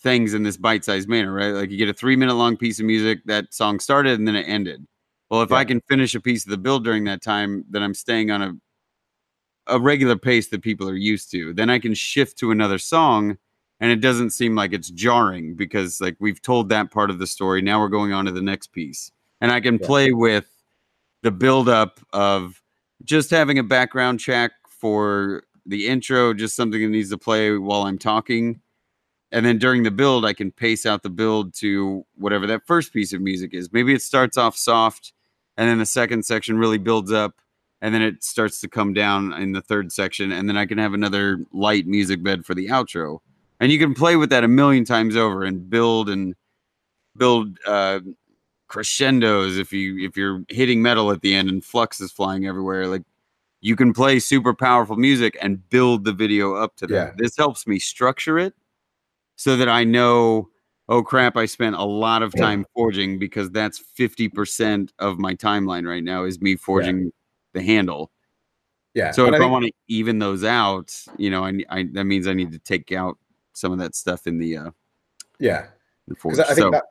things in this bite-sized manner, right? Like you get a three-minute long piece of music, that song started and then it ended. Well, if I can finish a piece of the build during that time, then I'm staying on a a regular pace that people are used to. Then I can shift to another song and it doesn't seem like it's jarring because like we've told that part of the story. Now we're going on to the next piece. And I can Yeah. play with the buildup of just having a background check for the intro, just something that needs to play while I'm talking. And then during the build, I can pace out the build to whatever that first piece of music is. Maybe it starts off soft, and then the second section really builds up, and then it starts to come down in the third section, and then I can have another light music bed for the outro. And you can play with that a million times over and build and build uh, crescendos if you if you're hitting metal at the end and flux is flying everywhere. Like you can play super powerful music and build the video up to that. Yeah. This helps me structure it so that I know, oh crap, I spent a lot of time forging because that's 50% of my timeline right now is me forging the handle. Yeah. So if I I, want to even those out, you know, I, I that means I need to take out some of that stuff in the uh yeah. the forge. Because I think So, that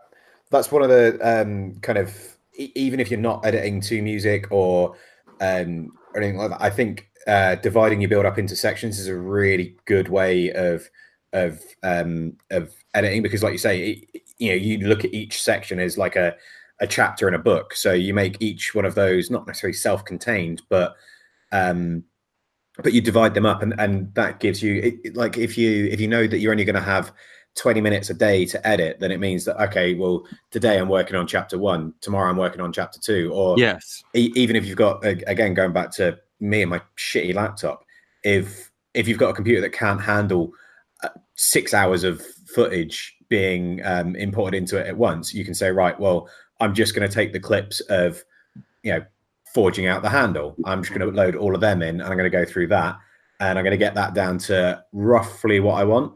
that's one of the um, kind of even if you're not editing to music or um, or anything like that, I think uh, dividing your build up into sections is a really good way of of um, of editing because, like you say, it, you know, you look at each section as like a a chapter in a book. So you make each one of those not necessarily self-contained, but um, but you divide them up, and and that gives you it, it- like if you if you know that you're only going to have 20 minutes a day to edit, then it means that okay, well, today I'm working on chapter one, tomorrow I'm working on chapter two, or yes. e- even if you've got again going back to me and my shitty laptop, if if you've got a computer that can't handle uh, six hours of footage being um, imported into it at once, you can say, right, well, I'm just going to take the clips of you know forging out the handle. I'm just going to load all of them in, and I'm going to go through that, and I'm going to get that down to roughly what I want,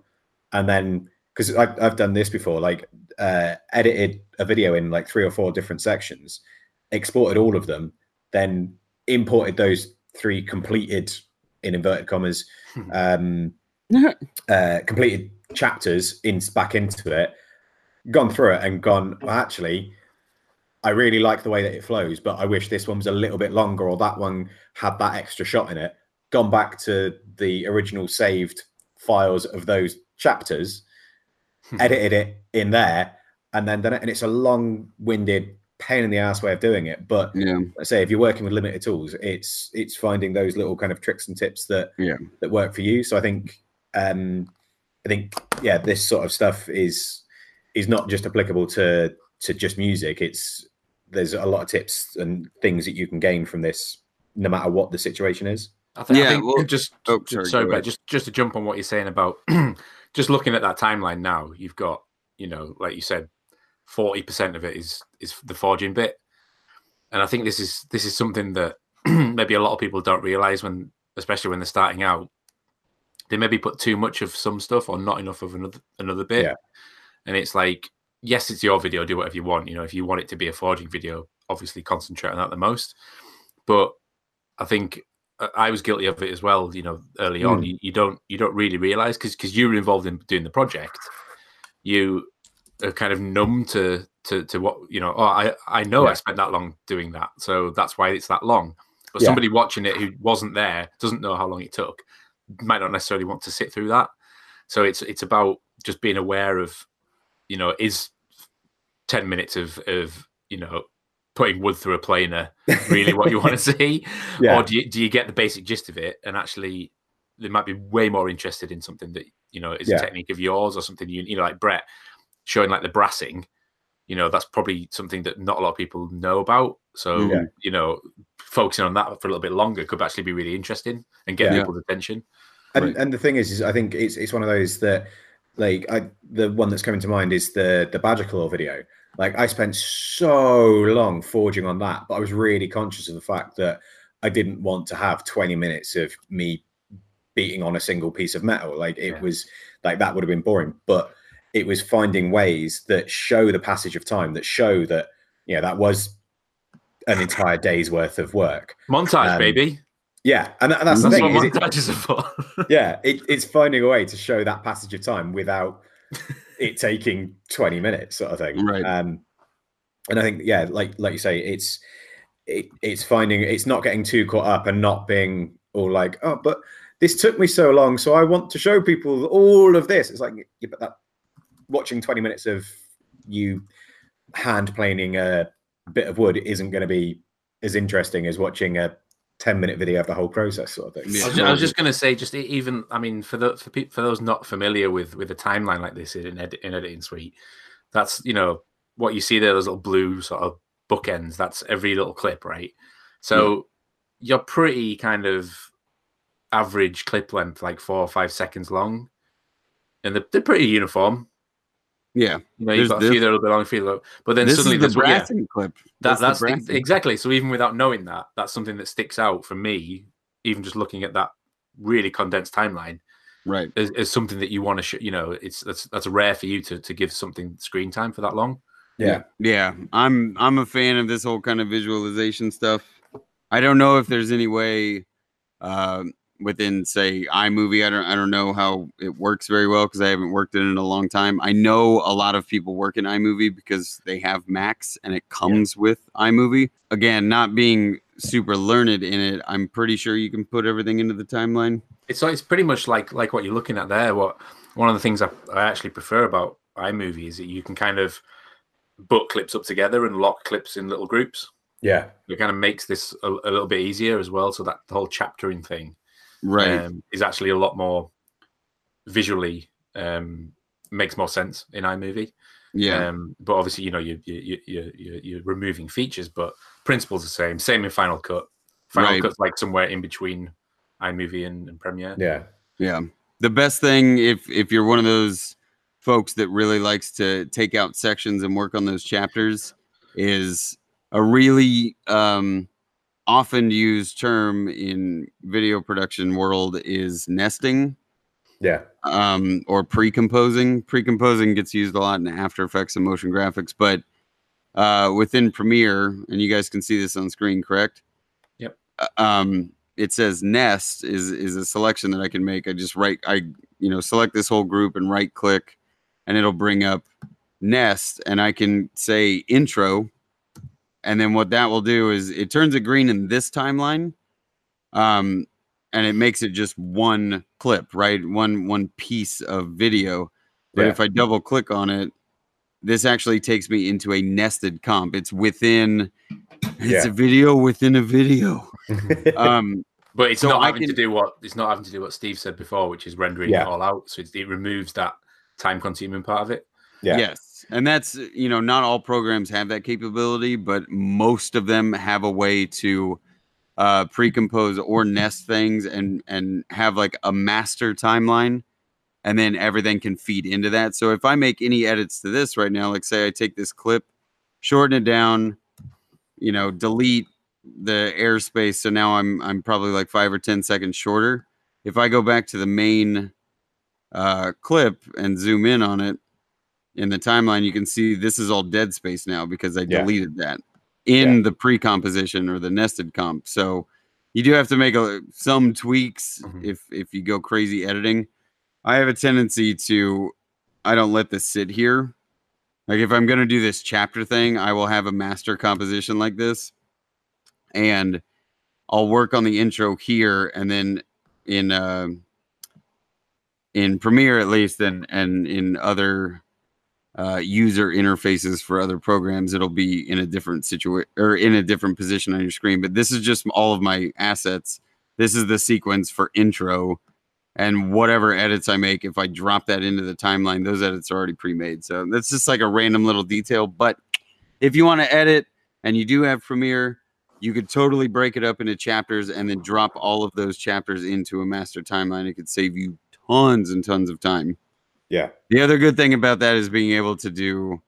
and then because I've, I've done this before, like uh, edited a video in like three or four different sections, exported all of them, then imported those three completed in inverted commas um, (laughs) uh, completed chapters in back into it, gone through it and gone. Well, actually, I really like the way that it flows, but I wish this one was a little bit longer or that one had that extra shot in it. Gone back to the original saved files of those chapters, edited it in there, and then done it. And it's a long-winded, pain in the ass way of doing it. But Yeah. I say if you're working with limited tools, it's it's finding those little kind of tricks and tips that Yeah. that work for you. So I think um I think yeah, this sort of stuff is is not just applicable to to just music. It's there's a lot of tips and things that you can gain from this, no matter what the situation is. I think, I Yeah, think well- just oh, sorry, sorry, go Brett, ahead. just just to jump on what you're saying about (clears throat) just looking at that timeline now, you've got you know, like you said, forty percent of it is is the forging bit, and I think this is this is something that (clears throat) maybe a lot of people don't realize when, especially when they're starting out, they maybe put too much of some stuff or not enough of another another bit, Yeah. and it's like yes, it's your video, do whatever you want. You know, if you want it to be a forging video, obviously concentrate on that the most, but I think uh, I was guilty of it as well. You know, early on, you, you don't you don't really realize because because you were involved in doing the project, you are kind of numb to to to what you know. Oh, I I know I spent that long doing that, so that's why it's that long. But Yeah. somebody watching it who wasn't there doesn't know how long it took, might not necessarily want to sit through that. So it's it's about just being aware of, you know, is ten minutes of of you know putting wood through a planer really what you want to (laughs) see Yeah. or do you, do you get the basic gist of it and actually they might be way more interested in something that you know is Yeah. a technique of yours or something you you know like Brett showing like the brassing. You know, that's probably something that not a lot of people know about. So Yeah. you know, focusing on that for a little bit longer could actually be really interesting and get Yeah. people's attention. And Right. and the thing is, is I think it's it's one of those that like I the one that's coming to mind is the the Badger Claw video. Like I spent so long forging on that, but I was really conscious of the fact that I didn't want to have 20 minutes of me beating on a single piece of metal. Like it Yeah. was like that would have been boring. But it was finding ways that show the passage of time, that show that you know that was an entire day's worth of work. Montage, Um, baby. Yeah, and, that- that's, That's the thing. what is it- montages are for. (laughs) yeah, it, it's finding a way to show that passage of time without (laughs) it taking 20 minutes, sort of thing. Right. Um, and I think, yeah, like like you say, it's it, it's finding it's not getting too caught up and not being all like, oh, but this took me so long, so I want to show people all of this. It's like, yeah, but that watching 20 minutes of you hand planing a bit of wood isn't going to be as interesting as watching a 10 minute video of the whole process, sort of thing. Yeah. I was, ju- I was just going to say, just even, I mean, for the for, pe- for those not familiar with with a timeline like this in edit, in editing suite, that's you know what you see there, those little blue sort of bookends. That's every little clip, right? So you're pretty kind of average clip length, like four or five seconds long, and they're, they're pretty uniform. Yeah. You know, you've got a few that are a little bit long, a few that but then this suddenly is the there's yeah. clip. That, the that's exactly. So even without knowing that, that's something that sticks out for me. Even just looking at that really condensed timeline right. is, is something that you want to, sh- you know, it's that's that's rare for you to to give something screen time for that long. Yeah. Yeah, I'm I'm a fan of this whole kind of visualization stuff. I don't know if there's any way uh, within say iMovie. I don't I don't know how it works very well because I haven't worked in it in a long time. I know a lot of people work in iMovie because they have Macs and it comes with iMovie. Again, not being super learned in it, I'm pretty sure you can put everything into the timeline. It's it's pretty much like like what you're looking at there. What one of the things I, I actually prefer about iMovie is that you can kind of book clips up together and lock clips in little groups. Yeah. It kind of makes this a, a little bit easier as well. So that whole chaptering thing Right. um, is actually a lot more visually um, makes more sense in iMovie. yeah. Um, but obviously, you know, you you you you you- you're removing features, but principle's the same. Same in Final Cut. Final Right. Cut's like somewhere in between iMovie and, and Premiere. Yeah. Yeah. The best thing if if you're one of those folks that really likes to take out sections and work on those chapters is a really um often used term in video production world is nesting Yeah. um or pre-composing. Pre-composing gets used a lot in After Effects and motion graphics, but uh within Premiere and you guys can see this on screen, correct? Yep. Uh, um it says nest is is a selection that I can make. I just right I you know select this whole group and right click and it'll bring up nest and I can say intro and then what that will do is it turns it green in this timeline um and it makes it just one clip right one one piece of video but Yeah. if I double click on it this actually takes me into a nested comp it's within it's Yeah. a video within a video (laughs) um But it's So not I having to can- do what it's not having to do what Steve said before, which is rendering Yeah. it all out. So it's, it removes that time-consuming part of it. Yeah. Yes. And that's, you know, not all programs have that capability, but most of them have a way to uh, pre-compose or nest things and and have like a master timeline and then everything can feed into that. So if I make any edits to this right now, like say I take this clip, shorten it down, you know, delete the airspace so now I'm I'm probably like 5 or 10 seconds shorter. If I go back to the main uh, clip and zoom in on it, in the timeline, you can see this is all dead space now because I Yeah. deleted that in Yeah. the pre-composition or the nested comp. So you do have to make a, some tweaks Mhm. if if you go crazy editing. I have a tendency to I don't let this sit here. Like if I'm gonna do this chapter thing, I will have a master composition like this, and I'll work on the intro here, and then in uh, in Premiere at least, and and in other uh, user interfaces for other programs, it'll be in a different situation or in a different position on your screen. But this is just all of my assets. This is the sequence for intro, and whatever edits I make, if I drop that into the timeline, those edits are already pre-made. So that's just like a random little detail. But if you want to edit and you do have Premiere, you could totally break it up into chapters and then drop all of those chapters into a master timeline. It could save you tons and tons of time. Yeah. The other good thing about that is being able to do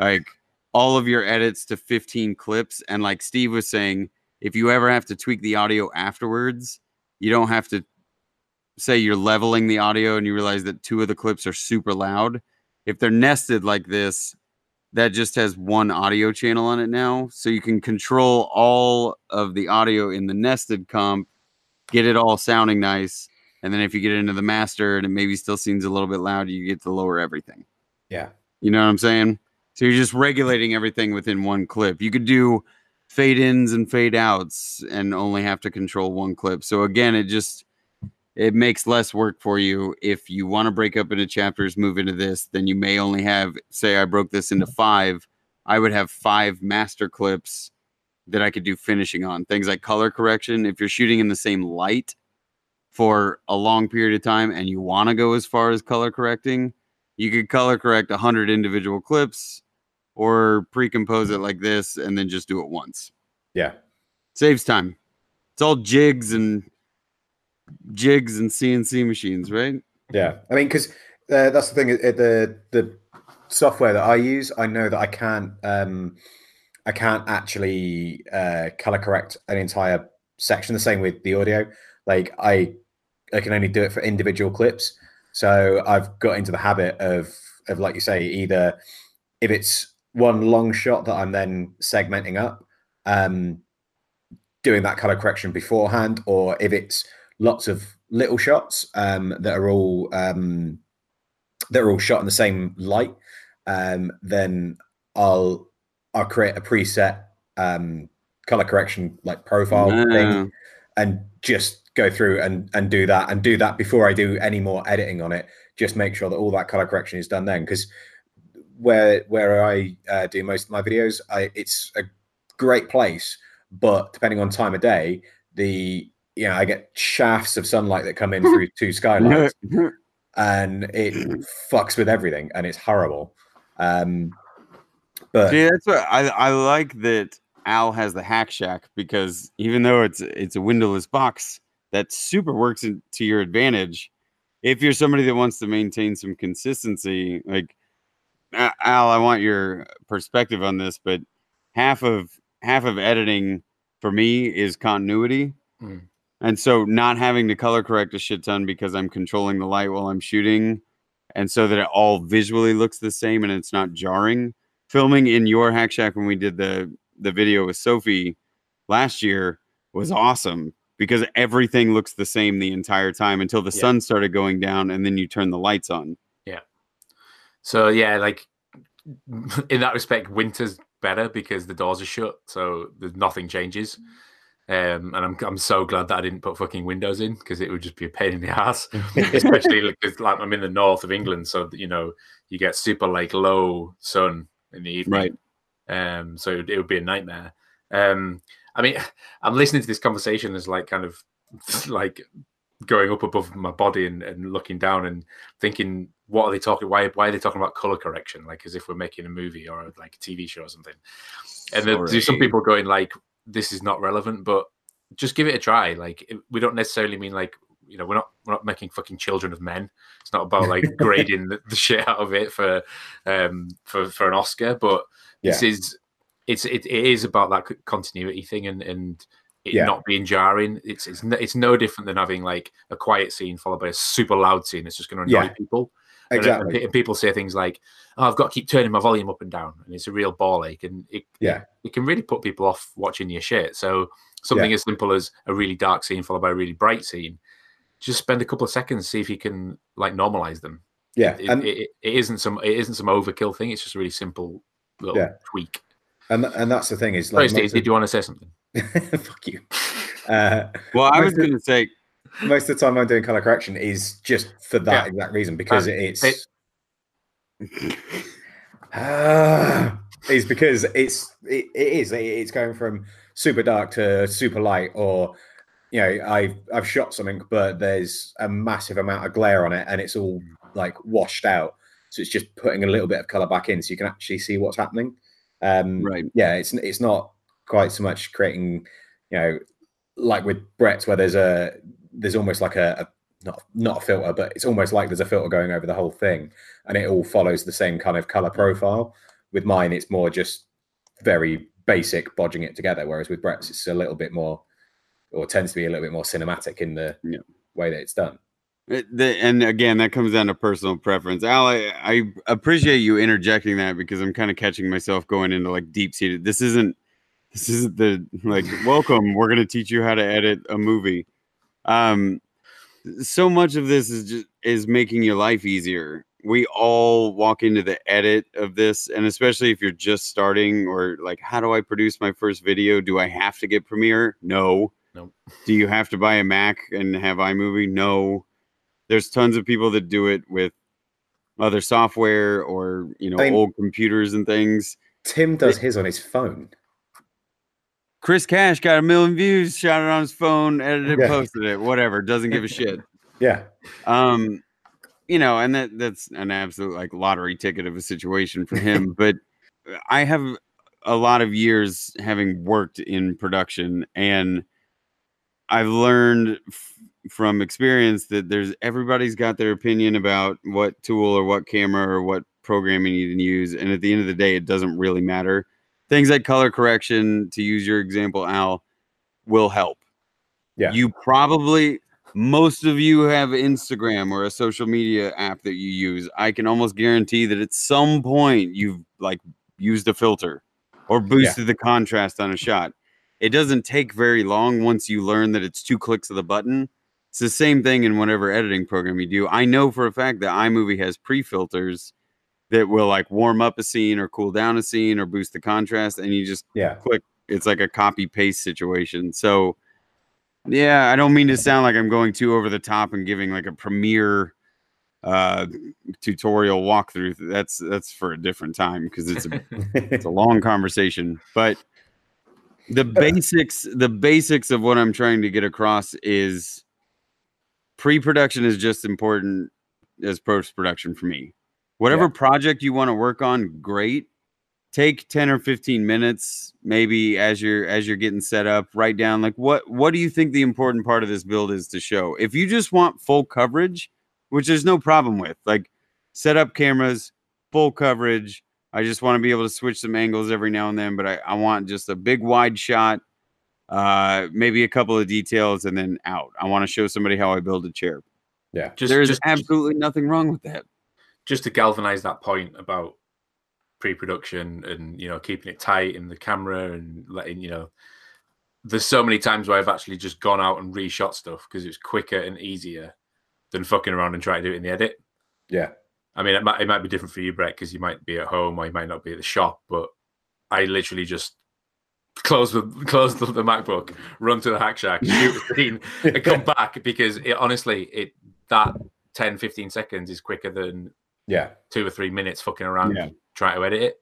like all of your edits to 15 clips. And like Steve was saying, if you ever have to tweak the audio afterwards, you don't have to say you're leveling the audio and you realize that two of the clips are super loud. If they're nested like this, that just has one audio channel on it now. So you can control all of the audio in the nested comp, get it all sounding nice. And then if you get into the master and it maybe still seems a little bit loud, you get to lower everything. Yeah. You know what I'm saying? So you're just regulating everything within one clip. You could do fade ins and fade outs and only have to control one clip. So again, it just it makes less work for you if you want to break up into chapters move into this then you may only have say i broke this into five i would have five master clips that i could do finishing on things like color correction if you're shooting in the same light for a long period of time and you want to go as far as color correcting you could color correct 100 individual clips or pre-compose it like this and then just do it once Yeah. saves time it's all jigs and jigs and CNC machines, right? Yeah, I mean, because uh, that's the thing. uh, The the software that I use, I know that I can't um, I can't actually uh, color correct an entire section. The same with the audio. Like I I can only do it for individual clips. So I've got into the habit of of like you say, either if it's one long shot that I'm then segmenting up, um, doing that color correction beforehand, or if it's lots of little shots um, that are all um, that are all shot in the same light, um, then I'll I'll create a preset um, color correction like profile Ah. thing and just go through and and do that and do that before I do any more editing on it. Just make sure that all that color correction is done then because where where I uh, do most of my videos, I, it's a great place, but depending on time of day, the you know I get shafts of sunlight that come in (laughs) through two skylights, (laughs) and it fucks with everything, and it's horrible. Um, but yeah, that's what I, I like that Al has the Hack Shack because even though it's it's a windowless box, that super works in, to your advantage. If you're somebody that wants to maintain some consistency, like Al, I want your perspective on this, but half of half of editing for me is continuity. Mm. And so not having to color correct a shit ton because I'm controlling the light while I'm shooting and so that it all visually looks the same and it's not jarring. Filming in your hack shack when we did the the video with Sophie last year was awesome because everything looks the same the entire time until the Yeah. sun started going down and then you turn the lights on. Yeah. So yeah, like (laughs) in that respect, winter's better because the doors are shut, so there's nothing changes. Um, and I'm I'm so glad that I didn't put fucking windows in because it would just be a pain in the ass, (laughs) (laughs) especially because like I'm in the north of England, so you know you get super like low sun in the evening, um, so it, it would be a nightmare. Um, I mean, (laughs) I'm listening to this conversation as like kind of (laughs) like going up above my body and, and looking down and thinking, what are they talking? Why why are they talking about color correction? Like as if we're making a movie or like a TV show or something. And there- there's some people going like, this is not relevant, but just give it a try. Like it- we don't necessarily mean like you know we're not we're not making fucking children of men. It's not about like (laughs) grading the, the shit out of it for um for for an Oscar, but this is it's it, it is about that continuity thing and and it Yeah. not being jarring. It's it's no, it's no different than having like a quiet scene followed by a super loud scene. that's just going to annoy Yeah. people. And- and exactly. And, people say things like, "Oh, I've got to keep turning my volume up and down," and it's a real ball ache, and it Yeah. it can really put people off watching your shit. So something as simple as a really dark scene followed by a really bright scene, just spend a couple of seconds see if you can like normalize them. Yeah, It, and it, it isn't some it isn't some overkill thing. It's just a really simple little Yeah. tweak. And and that's the thing is Sorry, like Steve, most did you want to say something? (laughs) fuck you. Uh, Well, I was going to say most of the time I'm doing color correction is just for that Yeah. exact reason because Um, it's it- (sighs) Ah, is because it's it, it is it's going from super dark to super light or you know I've I've shot something, but there's a massive amount of glare on it, and it's all like washed out. So it's just putting a little bit of color back in, so you can actually see what's happening. Um, Right. Yeah, it's it's not quite so much creating, you know, like with Brett's where there's a there's almost like a, a not not a filter, but it's almost like there's a filter going over the whole thing, and it all follows the same kind of color profile. With mine, it's more just very basic bodging it together, whereas with Brett's, it's a little bit more, or tends to be a little bit more cinematic in the Yeah. way that it's done. And again, that comes down to personal preference. Al, I, I appreciate you interjecting that because I'm kind of catching myself going into like deep seated. This isn't, this isn't the like, welcome. We're going to teach you how to edit a movie. Um, so much of this is just is making your life easier. We all walk into the edit of this, and especially if you're just starting or like, how do I produce my first video? Do I have to get Premiere? No. Nope. Do you have to buy a Mac and have iMovie? No there's tons of people that do it with other software or you know I mean- old computers and things Tim does his on his phone. chris cash got a million views shot it on his phone edited Yeah. posted it whatever doesn't give a shit (laughs) Yeah, um you know and that that's an absolute like lottery ticket of a situation for him (laughs) but i have a lot of years having worked in production and i've learned from experience that there's everybody's got their opinion about what tool or what camera or what programming you can use and at the end of the day it doesn't really matter things like color correction to use your example al will help Yeah. you probably most of you have Instagram or a social media app that you use. I can almost guarantee that at some point you've like used a filter or boosted the contrast on a shot. It doesn't take very long once you learn that it's two clicks of the button. It's the same thing in whatever editing program you do. I know for a fact that iMovie has pre-filters that will like warm up a scene or cool down a scene or boost the contrast and you just yeah. click. It's like a copy paste situation. So, yeah, I don't mean to sound like I'm going too over the top and giving like a premiere uh tutorial walkthrough. That's that's for a different time because it's a (laughs) it's a long conversation. But the basics the basics of what I'm trying to get across is pre-production is just important as post-production for me. Whatever Yeah. project you want to work on, great take 10 or 15 minutes maybe as you're as you're getting set up write down like what what do you think the important part of this build is to show if you just want full coverage which there's no problem with like set up cameras full coverage i just want to be able to switch some angles every now and then but i, I want just a big wide shot uh maybe a couple of details and then out i want to show somebody how i build a chair yeah. Just, there's just, absolutely nothing wrong with that just to galvanize that point about pre-production and you know keeping it tight in the camera and letting you know there's so many times where I've actually just gone out and reshot stuff because it's quicker and easier than fucking around and trying to do it in the edit. Yeah. I mean, it might, it might be different for you, Brett, because you might be at home or you might not be at the shop. But I literally just close the close the, the MacBook, run to the hack shack, shoot a scene, (laughs) and come back because it honestly it that 10, 15 seconds is quicker than Yeah. two or three minutes fucking around Yeah. trying to edit it.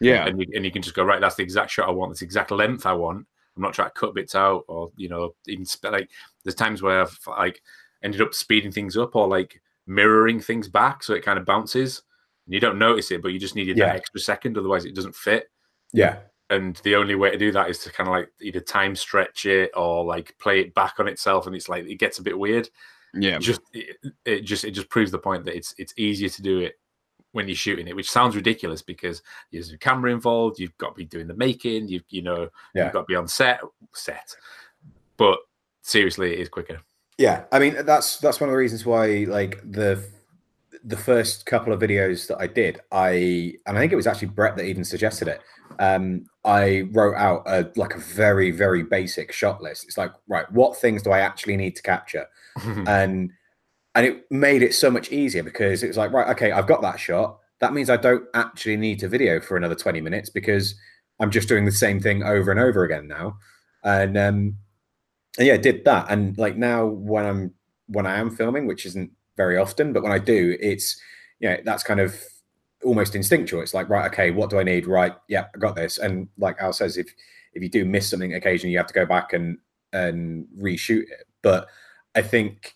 yeah And you, and you can just go right. That's the exact shot I want. That's the exact length I want. I'm not trying to cut bits out or you know even sp- like there's times where I've like ended up speeding things up or like mirroring things back so it kind of bounces. And you don't notice it, but you just needed Yeah. that extra second, otherwise it doesn't fit. Yeah. And the only way to do that is to kind of like either time stretch it or like play it back on itself, and it's like it gets a bit weird. yeah Just it, it just it just proves the point that it's it's easier to do it when you're shooting it, which sounds ridiculous because there's a camera involved. You've got to be doing the making. You you know Yeah. you've got to be on set set. But seriously, it is quicker. Yeah, I mean that's that's one of the reasons why like the the first couple of videos that I did, I and I think it was actually Brett that even suggested it. Um, I wrote out a like a very very basic shot list. It's like right, what things do I actually need to capture, (laughs) and and it made it so much easier because it was like right, okay, I've got that shot. That means I don't actually need to video for another twenty minutes because I'm just doing the same thing over and over again now, and um, and yeah, did that. And like now when I'm when I am filming, which isn't very often, but when I do, it's you know, that's kind of almost instinctual. It's like, right, okay, what do I need? Right, yeah, I got this. And like Al says, if if you do miss something occasionally, you have to go back and and reshoot it. But I think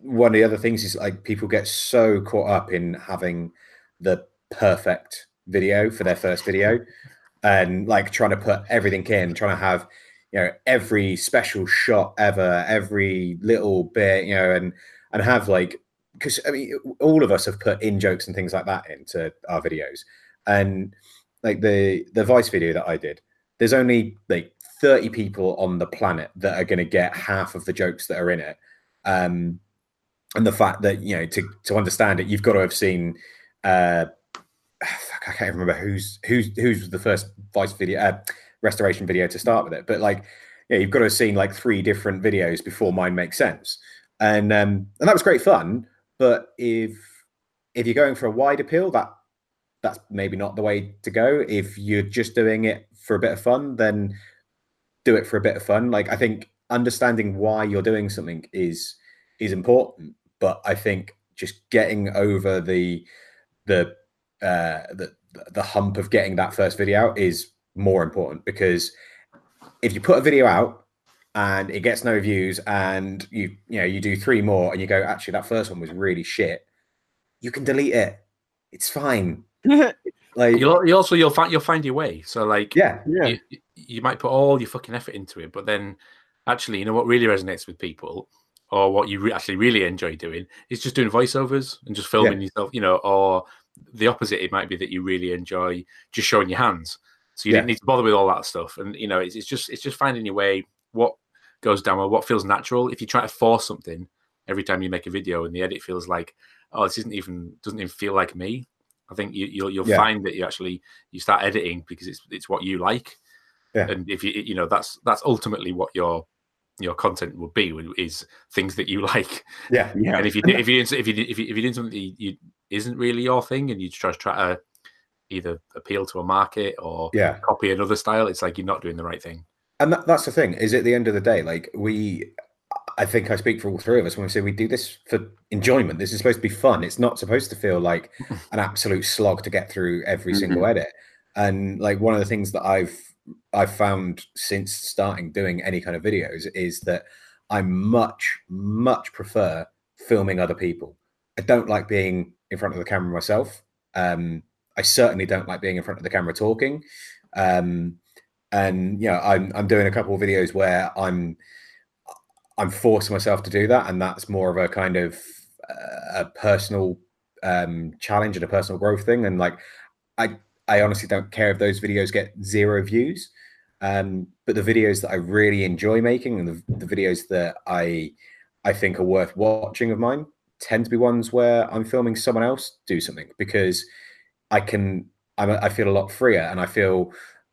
one of the other things is like people get so caught up in having the perfect video for their first video and like trying to put everything in, trying to have you know every special shot ever, every little bit, you know, and and have like because I mean all of us have put in jokes and things like that into our videos, and like the the Vice video that I did, there's only like 30 people on the planet that are going to get half of the jokes that are in it. Um, and the fact that you know to to understand it, you've got to have seen. Uh, fuck, I can't remember who's who's who's the first Vice video uh, restoration video to start with it, but like yeah, you've got to have seen like three different videos before mine makes sense, and um, and that was great fun. But if if you're going for a wide appeal, that that's maybe not the way to go. If you're just doing it for a bit of fun, then do it for a bit of fun. Like I think understanding why you're doing something is is important, but I think just getting over the the uh, the the hump of getting that first video out is more important because if you put a video out and it gets no views and you you know you do three more and you go actually that first one was really shit you can delete it it's fine (laughs) like You'll, you also you'll find you'll find your way. So like yeah Yeah. you, you might put all your fucking effort into it, but then actually, you know what really resonates with people, or what you re- actually really enjoy doing, is just doing voiceovers and just filming yourself. You know, or the opposite, it might be that you really enjoy just showing your hands. So you Yeah. didn't need to bother with all that stuff, and you know, it's, it's just it's just finding your way. What goes down well, what feels natural. If you try to force something every time you make a video, and the edit feels like, oh, this isn't even doesn't even feel like me. I think you, you'll you'll Yeah. find that you actually you start editing because it's it's what you like Yeah. and if you you know that's that's ultimately what your your content will be is things that you (laughs) like yeah Yeah. and if you do- if you if you if you if you doing something that you, you isn't really your thing and you try to try to either appeal to a market or yeah copy another style it's like you're not doing the right thing and that, that's the thing is at the end of the day like we i think i speak for all three of us when we say we do this for enjoyment. This is supposed to be fun. It's not supposed to feel like an absolute slog to get through every single edit. And like one of the things that i've i've found since starting doing any kind of videos is that i much much prefer filming other people. I don't like being in front of the camera myself. Um i certainly don't like being in front of the camera talking. Um and you know i'm i'm doing a couple of videos where i'm i'm forcing myself to do that. And that's more of a kind of uh, a personal um challenge and a personal growth thing. And like i i honestly don't care if those videos get zero views. Um but the videos that i really enjoy making and the, the videos that i i think are worth watching of mine tend to be ones where i'm filming someone else do something because i can I'm, i feel a lot freer and i feel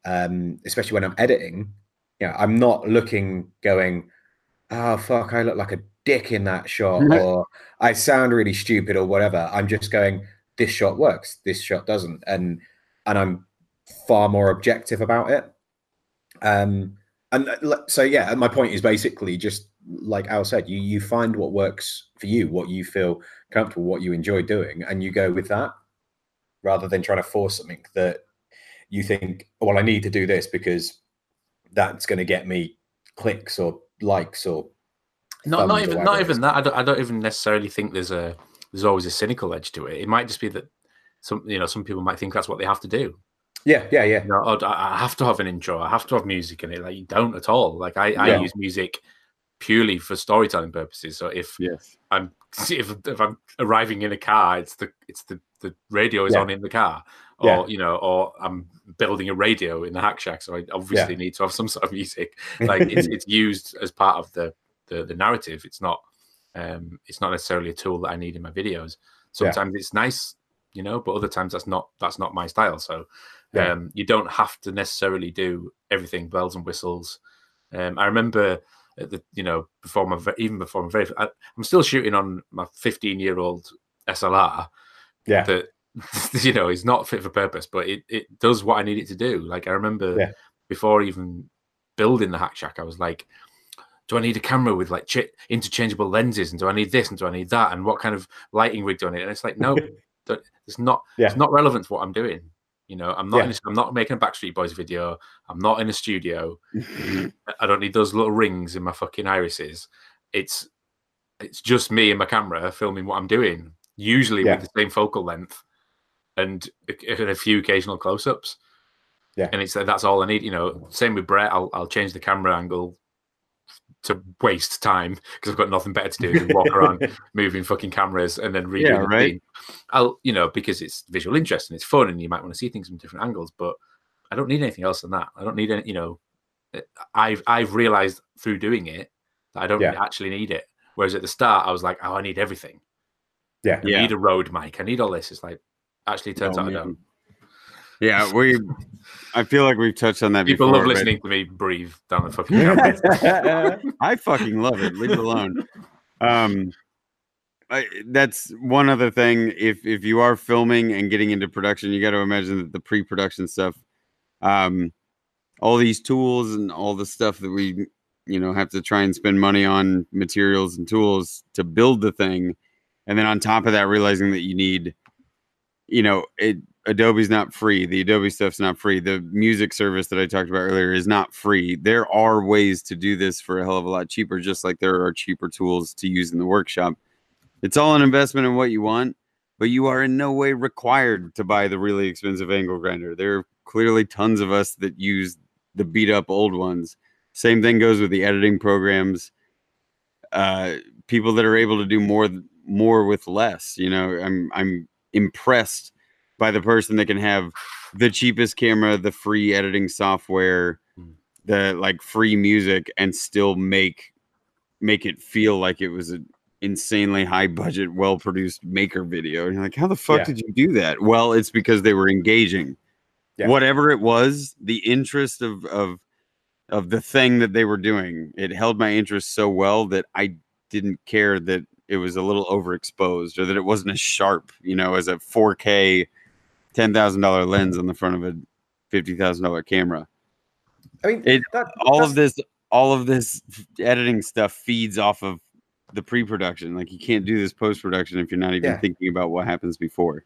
um, especially when I'm editing, you know, I'm not looking going, oh fuck, I look like a dick in that shot, (laughs) or I sound really stupid, or whatever. I'm just going, this shot works, this shot doesn't, and and I'm far more objective about it. Um, and uh, so yeah, my point is basically just like Al said, you you find what works for you, what you feel comfortable, what you enjoy doing, and you go with that, rather than trying to force something that you think, "Oh, well, I need to do this because that's going to get me clicks or likes or not not thumbs or even not even that I don't, I don't even necessarily think there's a there's always a cynical edge to it it might just be that some you know some people might think that's what they have to do Yeah, yeah, yeah, you know, oh, I I have to have an intro. I have to have music in it. Like you don't at all. Like I, I Yeah. use music purely for storytelling purposes. So if Yes. I'm (laughs) if, if I'm arriving in a car, it's the it's the the radio is Yeah. on in the car, or Yeah. you know, or I'm building a radio in the hack shack, so I obviously need to have some sort of music. (laughs) Like it's it's used as part of the the, the narrative. It's not um it's not necessarily a tool that I need in my videos. Yeah. Sometimes it's nice, you know, but other times that's not that's not my style. So Yeah. um, you don't have to necessarily do everything bells and whistles. Um, I remember, the, you know, before my ve- even before my very, I, I'm still shooting on my 15 year old SLR yeah, that (laughs) you know is not fit for purpose, but it it does what I need it to do. Like I remember Yeah. before even building the hack shack, I was like. Do I need a camera with like ch- interchangeable lenses, and do I need this, and do I need that, and what kind of lighting rig do I need? And it's like, no, (laughs) don't- it's not. Yeah. It's not relevant to what I'm doing. You know, I'm not. Yeah. In a, I'm not making a Backstreet Boys video. I'm not in a studio. (laughs) I don't need those little rings in my fucking irises. It's it's just me and my camera filming what I'm doing, usually Yeah. with the same focal length and a, a few occasional close-ups. Yeah. and it's that's all I need. You know, same with Brett. I'll I'll change the camera angle to waste time because I've got nothing better to do than walk around (laughs) moving fucking cameras and then redoing Yeah, the right. thing. I'll you know because it's visual interest and it's fun and you might want to see things from different angles, but I don't need anything else than that. I don't need any. You know, I've I've realized through doing it that I don't Yeah. actually need it. Whereas at the start, I was like, oh, I need everything. Yeah. I Yeah. need a Rode mic. I need all this. It's like actually turns Oh, out I don't. Yeah, we. I feel like we've touched on that People before. love but listening to me breathe down the fucking. (laughs) I fucking love it. Leave it alone. Um, I, that's one other thing. If if you are filming and getting into production, you got to imagine that the pre-production stuff, um, all these tools and all the stuff that we, you know, have to try and spend money on materials and tools to build the thing, and then on top of that, realizing that you need, you know, it. Adobe's not free. The Adobe stuff's not free. The music service that I talked about earlier is not free. There are ways to do this for a hell of a lot cheaper, just like there are cheaper tools to use in the workshop. It's all an investment in what you want, but you are in no way required to buy the really expensive angle grinder. There are clearly tons of us that use the beat up old ones. Same thing goes with the editing programs. Uh, people that are able to do more more with less. You know, I'm I'm impressed by the person that can have the cheapest camera, the free editing software, Mm. the like free music, and still make make it feel like it was an insanely high budget, well produced maker video. And you're like, how the fuck Yeah. did you do that? Well, it's because they were engaging. Yeah. Whatever it was, the interest of of of the thing that they were doing, it held my interest so well that I didn't care that it was a little overexposed or that it wasn't as sharp, you know, as a 4K ten thousand dollar lens on the front of a fifty thousand dollar camera. I mean, It- that, All of this, all of this editing stuff feeds off of the pre-production. Like you can't do this post-production if you're not even Yeah. thinking about what happens before.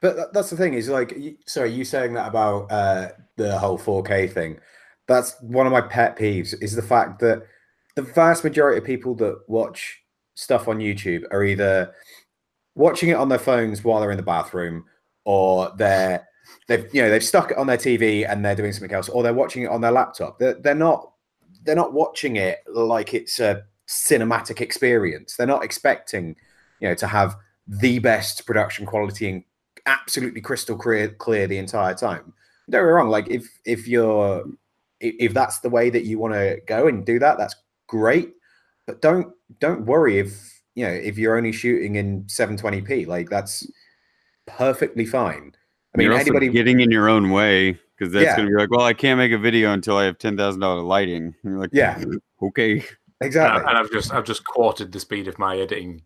But that's the thing is like, sorry, you saying that about uh, the whole 4K thing. That's one of my pet peeves is the fact that the vast majority of people that watch stuff on YouTube are either watching it on their phones while they're in the bathroom, or they're they've you know they've stuck it on their TV and they're doing something else, or they're watching it on their laptop. They're, they're not they're not watching it like it's a cinematic experience. They're not expecting you know to have the best production quality and absolutely crystal clear, clear the entire time. Don't get me wrong. Like if if you're if, if that's the way that you want to go and do that, that's great. But don't don't worry if you know if you're only shooting in 720p. Like that's perfectly fine. I mean, you're also anybody. getting in your own way because that's Yeah. going to be like, well, I can't make a video until I have ten thousand dollar lighting. And you're like, Yeah. okay. And, exactly. and I've just I've just quartered the speed of my editing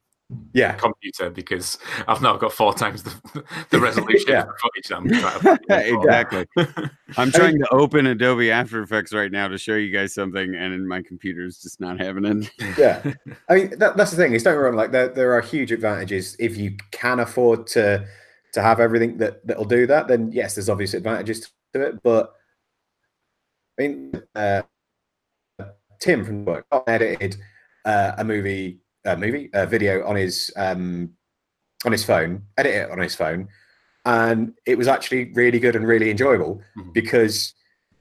Yeah. computer because I've now got four times the, (laughs) the resolution Yeah. of the footage. I'm trying to (laughs) exactly. (laughs) I'm trying to open Adobe After Effects right now to show you guys something, and my computer's just not having it. yeah i mean that, that's the thing is don't get me wrong like there, there are huge advantages if you can afford to to have everything that that'll do that then yes there's obvious advantages to it but i mean uh tim from work edited uh, a movie a movie a video on his um on his phone edit it on his phone and it was actually really good and really enjoyable Mhm. because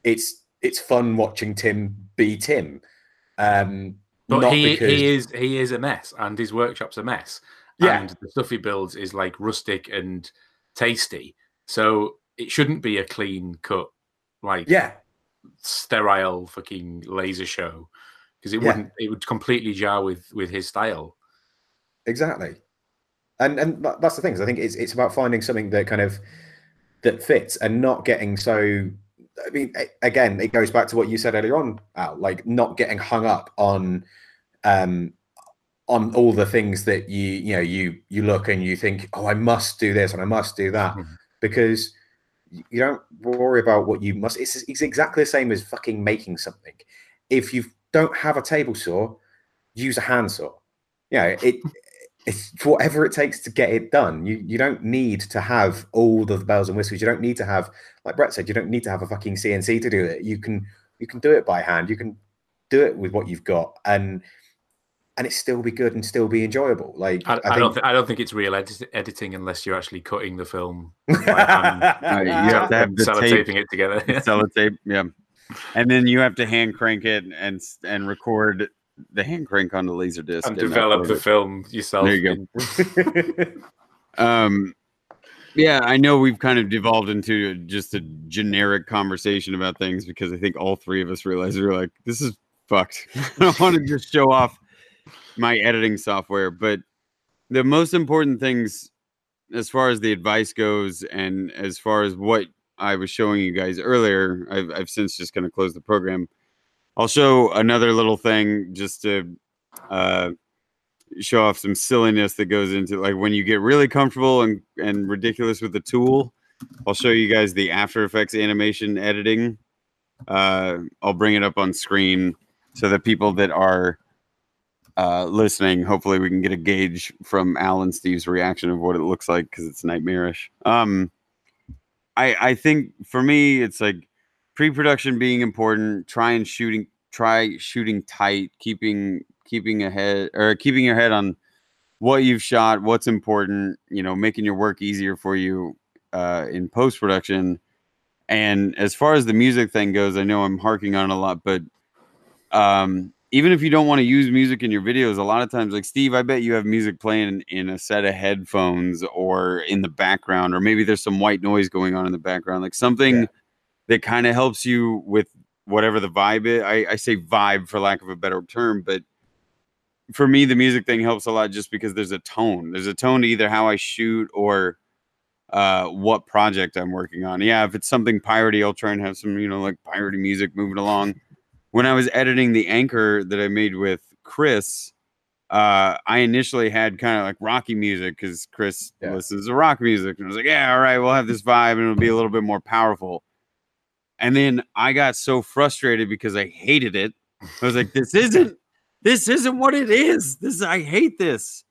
it's it's fun watching tim be tim um But not he, because he is he is a mess, and his workshop's a mess. Yeah. And the stuff he builds is like rustic and tasty. So it shouldn't be a clean cut, like yeah sterile fucking laser show. Because it Yeah. wouldn't it would completely jar with with his style. exactly and and that's the thing is i think it's it's about finding something that kind of that fits and not getting so i mean again it goes back to what you said earlier on Al, like not getting hung up on um on all the things that you you know you you look and you think oh i must do this and i must do that Mhm. because you don't worry about what you must it's, it's exactly the same as fucking making something if you don't have a table saw use a handsaw you know it (laughs) it's whatever it takes to get it done. You you don't need to have all the bells and whistles. You don't need to have, like Brett said, you don't need to have a fucking CNC to do it. You can you can do it by hand. You can do it with what you've got, and and it still be good and still be enjoyable. Like I, I, think, don't, th- I don't think it's real edit- editing unless you're actually cutting the film, by hand, Right, (laughs) you have to have the tape, it together. (laughs) sellotape, yeah, and then you have to hand crank it and and record the hand crank on the laser disc and develop the it. film yourself. There you go. (laughs) Um, yeah, I know we've kind of devolved into just a generic conversation about things because I think all three of us realize we're like, this is fucked. (laughs) I don't want to just show off my editing software, but the most important things, as far as the advice goes, and as far as what I was showing you guys earlier, I've, I've since just kind of closed the program. I'll show another little thing just to uh, show off some silliness that goes into like when you get really comfortable and, and ridiculous with the tool. I'll show you guys the After Effects animation editing. Uh, I'll bring it up on screen so that people that are uh, listening, hopefully, we can get a gauge from Alan Steve's reaction of what it looks like because it's nightmarish. Um, I I think for me, it's like pre-production being important. Try and shooting, try shooting tight, keeping keeping ahead or keeping your head on what you've shot, what's important. You know, making your work easier for you uh, in post production. And as far as the music thing goes, I know I'm harking on a lot, but um, even if you don't want to use music in your videos, a lot of times, like Steve, I bet you have music playing in, a set of headphones or in the background, or maybe there's some white noise going on in the background, like something Yeah. that kind of helps you with whatever the vibe is. I, I say vibe for lack of a better term, but for me, the music thing helps a lot just because there's a tone. There's a tone to either how I shoot or uh, what project I'm working on. Yeah, if it's something piratey, I'll try and have some, you know, like piratey music moving along. When I was editing the anchor that I made with Chris, uh, I initially had kind of like rocky music because Chris Yeah. listens to rock music, and I was like, yeah, all right, we'll have this vibe, and it'll be a little bit more powerful. And then I got so frustrated because I hated it. I was like, this isn't this isn't what it is. This I hate this.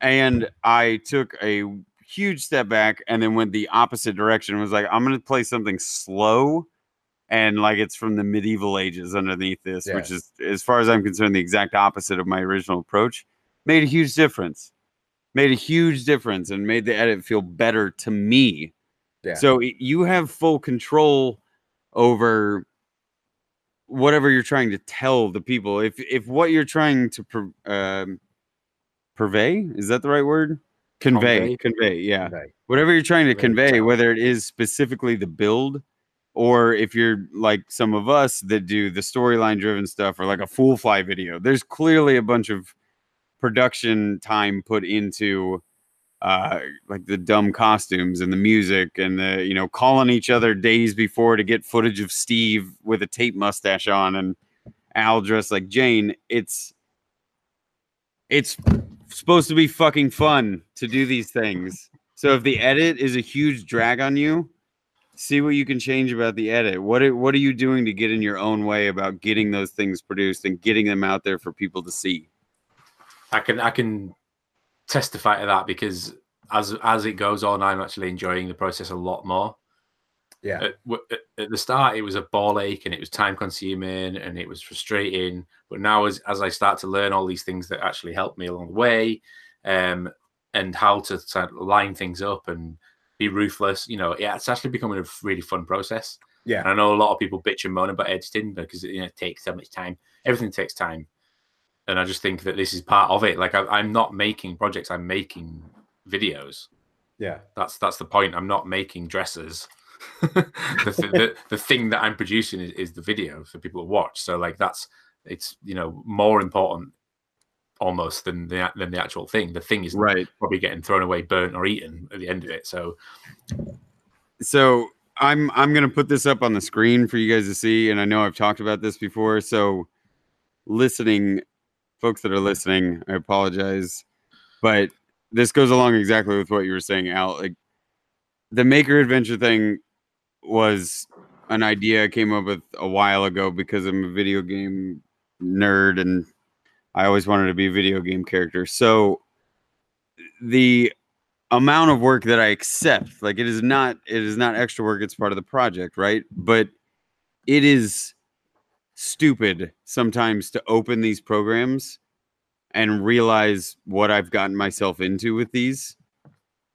And I took a huge step back and then went the opposite direction. and Was like, I'm gonna play something slow and like it's from the medieval ages underneath this, which is as far as I'm concerned, the exact opposite of my original approach. Made a huge difference. Made a huge difference and made the edit feel better to me. Yeah. So you have full control over whatever you're trying to tell the people. If if what you're trying to pur- um, purvey is that the right word? Convey, convey, yeah. Okay. Whatever you're trying to Convey, convey, whether it is specifically the build, or if you're like some of us that do the storyline driven stuff, or like a full fly video. There's clearly a bunch of production time put into uh like the dumb costumes and the music and the you know calling each other days before to get footage of Steve with a tape mustache on and Al dressed like Jane it's it's supposed to be fucking fun to do these things so if the edit is a huge drag on you see what you can change about the edit what are, what are you doing to get in your own way about getting those things produced and getting them out there for people to see I can I can testify to that because as as it goes on, I'm actually enjoying the process a lot more. Yeah. At, at, at the start, it was a ball ache and it was time consuming and it was frustrating. But now, as as I start to learn all these things that actually help me along the way, um, and how to sort of line things up and be ruthless, you know, yeah, it's actually becoming a really fun process. Yeah. And I know a lot of people bitch and moan about editing because you know, it takes so much time. Everything takes time. And I just think that this is part of it. Like I, I'm not making projects; I'm making videos. Yeah. That's that's the point. I'm not making dresses. (laughs) the, th- the the thing that I'm producing is, is the video for people to watch. So like that's it's you know more important almost than the than the actual thing. The thing is right probably getting thrown away, burnt, or eaten at the end of it. So so I'm I'm gonna put this up on the screen for you guys to see, and I know I've talked about this before. So, listening, folks that are listening, I apologize, but this goes along exactly with what you were saying, Al. Like the maker adventure thing was an idea I came up with a while ago because I'm a video game nerd and I always wanted to be a video game character. So the amount of work that I accept, like it is not it is not extra work, it's part of the project, right? But it is stupid sometimes to open these programs and realize what I've gotten myself into with these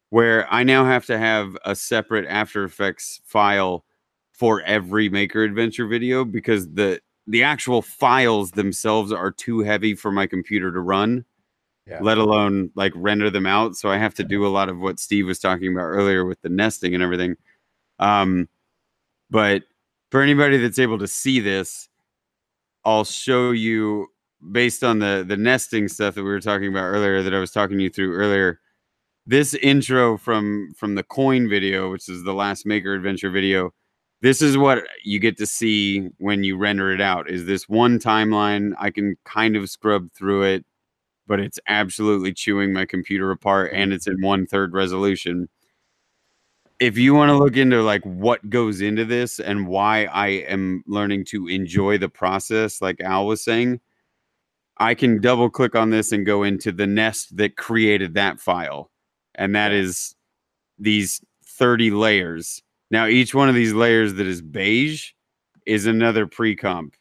where I now have to have a separate After Effects file for every Maker Adventure video because the the actual files themselves are too heavy for my computer to run Yeah. let alone like render them out so i have to do a lot of what steve was talking about earlier with the nesting and everything um but for anybody that's able to see this i'll show you based on the the nesting stuff that we were talking about earlier that i was talking you through earlier this intro from from the coin video which is the last maker adventure video this is what you get to see when you render it out is this one timeline. I can kind of scrub through it but it's absolutely chewing my computer apart and it's in one third resolution. If you want to look into like what goes into this and why i am learning to enjoy the process like al was saying i can double click on this and go into the nest that created that file and that is these 30 layers now each one of these layers that is beige is another pre-comp.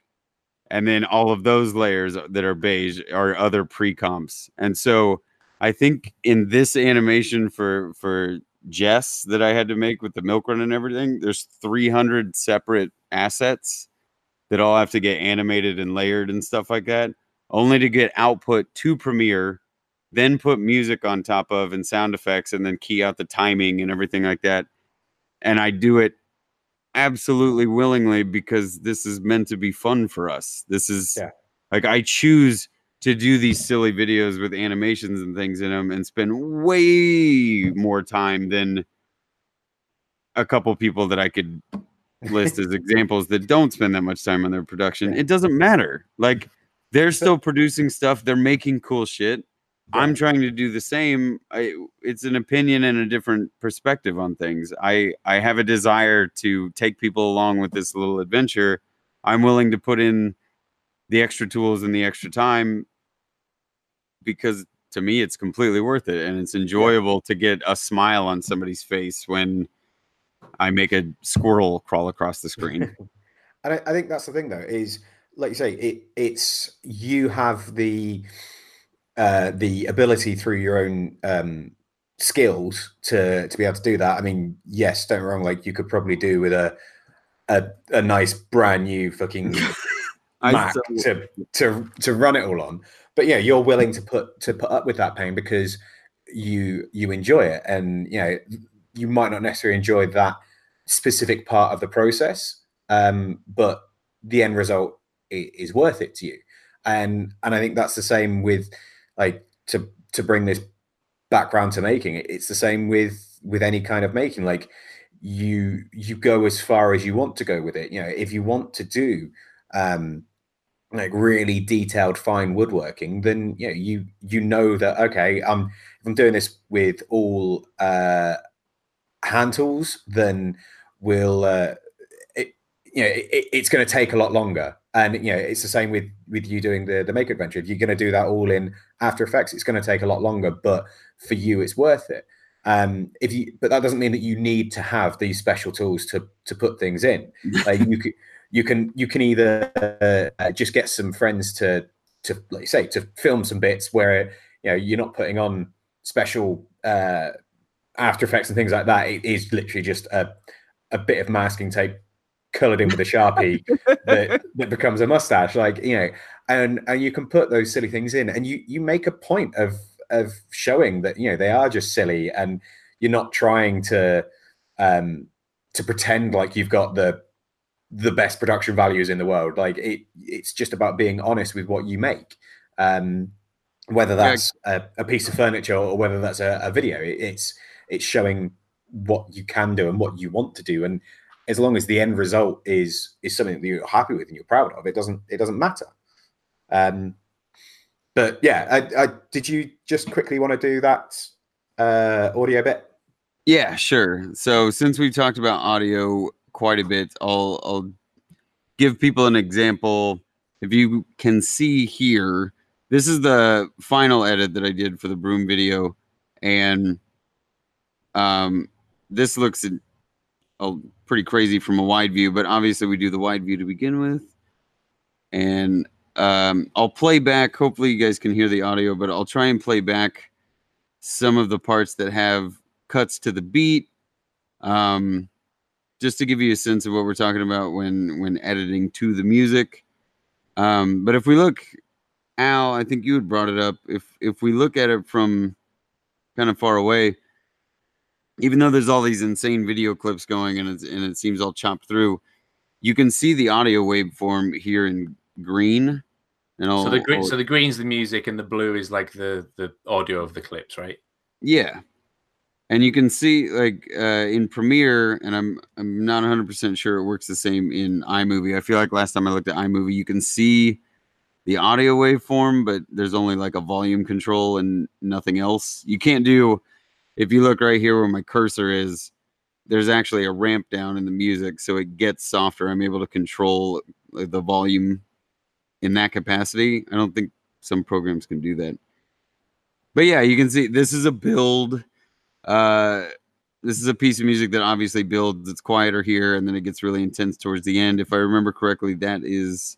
And then all of those layers that are beige are other pre-comps. And so i think in this animation for for jess that i had to make with the milk run and everything there's 300 separate assets that all have to get animated and layered and stuff like that only to get output to premiere then put music on top of and sound effects and then key out the timing and everything like that and i do it absolutely willingly because this is meant to be fun for us. This is Yeah. like I choose to do these silly videos with animations and things in them and spend way more time than a couple people that I could list as (laughs) examples that don't spend that much time on their production. It doesn't matter. Like they're still producing stuff, they're making cool shit. I'm trying to do the same. I, it's an opinion and a different perspective on things. I I have a desire to take people along with this little adventure. I'm willing to put in the extra tools and the extra time because to me it's completely worth it and it's enjoyable to get a smile on somebody's face when I make a squirrel crawl across the screen. (laughs) And I, I think that's the thing, though, is like you say, it it's you have the uh, the ability through your own um, skills to to be able to do that. I mean, yes, don't get me wrong. Like you could probably do with a a, a nice brand new fucking (laughs) Mac to to to run it all on. But yeah, you're willing to put to put up with that pain because you you enjoy it, and you know you might not necessarily enjoy that specific part of the process, um, but the end result is worth it to you. And and I think that's the same with like to to bring this background to making it. It's the same with with any kind of making. Like you you go as far as you want to go with it. You know, if you want to do um like really detailed fine woodworking then you know you you know that okay i'm if i'm doing this with all uh hand tools then we'll uh it, you know it, it's going to take a lot longer and you know it's the same with with you doing the the make adventure if you're going to do that all in after effects it's going to take a lot longer but for you it's worth it. Um if you but that doesn't mean that you need to have these special tools to to put things in. (laughs) Like you could you can you can either uh, just get some friends to to like say to film some bits where you know you're not putting on special uh after effects and things like that. It is literally just a a bit of masking tape colored in with a sharpie (laughs) that, that becomes a mustache like you know and and you can put those silly things in and you you make a point of of showing that you know they are just silly and you're not trying to um to pretend like you've got the the best production values in the world like it it's just about being honest with what you make um whether Yeah. that's a, a piece of furniture or whether that's a, a video it, it's it's showing what you can do and what you want to do and as long as the end result is is something that you're happy with and you're proud of it doesn't it doesn't matter um but yeah I, I did you just quickly want to do that uh audio bit Yeah, sure. So since we've talked about audio quite a bit, I'll I'll give people an example. If you can see here, this is the final edit that I did for the broom video, and um, this looks pretty crazy from a wide view, but obviously we do the wide view to begin with. And um, I'll play back. Hopefully, you guys can hear the audio, but I'll try and play back some of the parts that have cuts to the beat, um, just to give you a sense of what we're talking about when when editing to the music. Um, but if we look, Al, I think you had brought it up. If if we look at it from kind of far away, even though there's all these insane video clips going and it's, and it seems all chopped through, you can see the audio waveform here in green. And all, so the green, all, so the green's the music, and the blue is like the the audio of the clips, right? Yeah, and you can see like uh, in Premiere, and I'm I'm not 100 percent sure it works the same in iMovie. I feel like last time I looked at iMovie, you can see the audio waveform, but there's only like a volume control and nothing else. You can't do if you look right here where my cursor is, there's actually a ramp down in the music, so it gets softer. I'm able to control the volume in that capacity. I don't think some programs can do that. But yeah, you can see this is a build. Uh, this is a piece of music that obviously builds. It's quieter here, and then it gets really intense towards the end. If I remember correctly, that is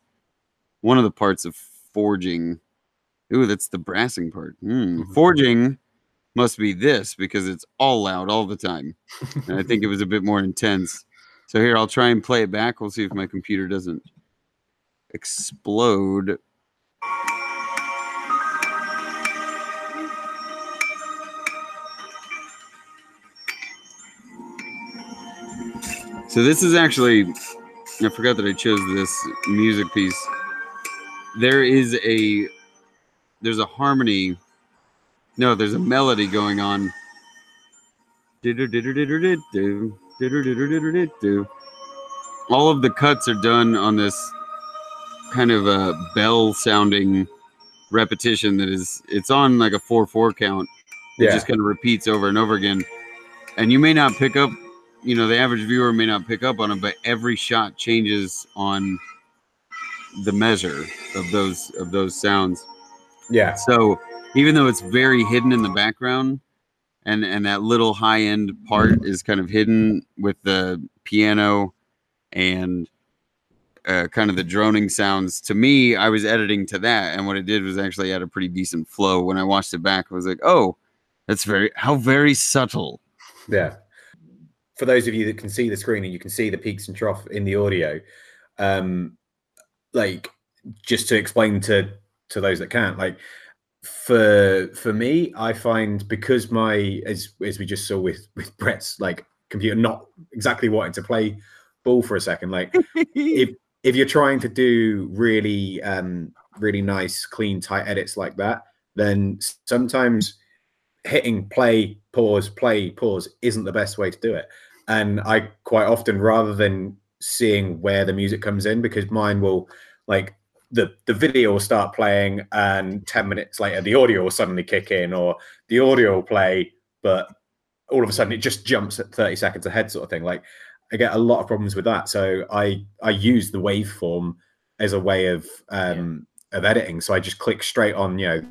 one of the parts of forging. Ooh, that's the brassing part. Mm. Mm-hmm. Forging must be this because it's all loud all the time. and I think it (laughs) was a bit more intense. So here, I'll try and play it back. We'll see if my computer doesn't explode. So this is actually, I forgot that I chose this music piece. There is a, there's a harmony no, there's a melody going on. All of the cuts are done on this kind of a bell sounding repetition that is it's on like a 4-4 count. It yeah. just kind of repeats over and over again. And you may not pick up, you know, the average viewer may not pick up on it, but every shot changes on the measure of those of those sounds. Yeah. So even though it's very hidden in the background and and that little high end part is kind of hidden with the piano and uh, kind of the droning sounds to me i was editing to that and what it did was actually add a pretty decent flow. When i watched it back i was like oh that's very how very subtle. Yeah. For those of you that can see the screen and you can see the peaks and troughs in the audio um like just to explain to to those that can't like for for me, I find because my as as we just saw with with Brett's like computer not exactly wanting to play ball for a second, like (laughs) if if you're trying to do really um really nice, clean, tight edits like that, then sometimes hitting play, pause, play, pause isn't the best way to do it. And I quite often rather than seeing where the music comes in, because mine will like the the video will start playing and 10 minutes later the audio will suddenly kick in or the audio will play but all of a sudden it just jumps at 30 seconds ahead sort of thing. Like i get a lot of problems with that. So i i use the waveform as a way of um yeah. of editing. So i just click straight on you know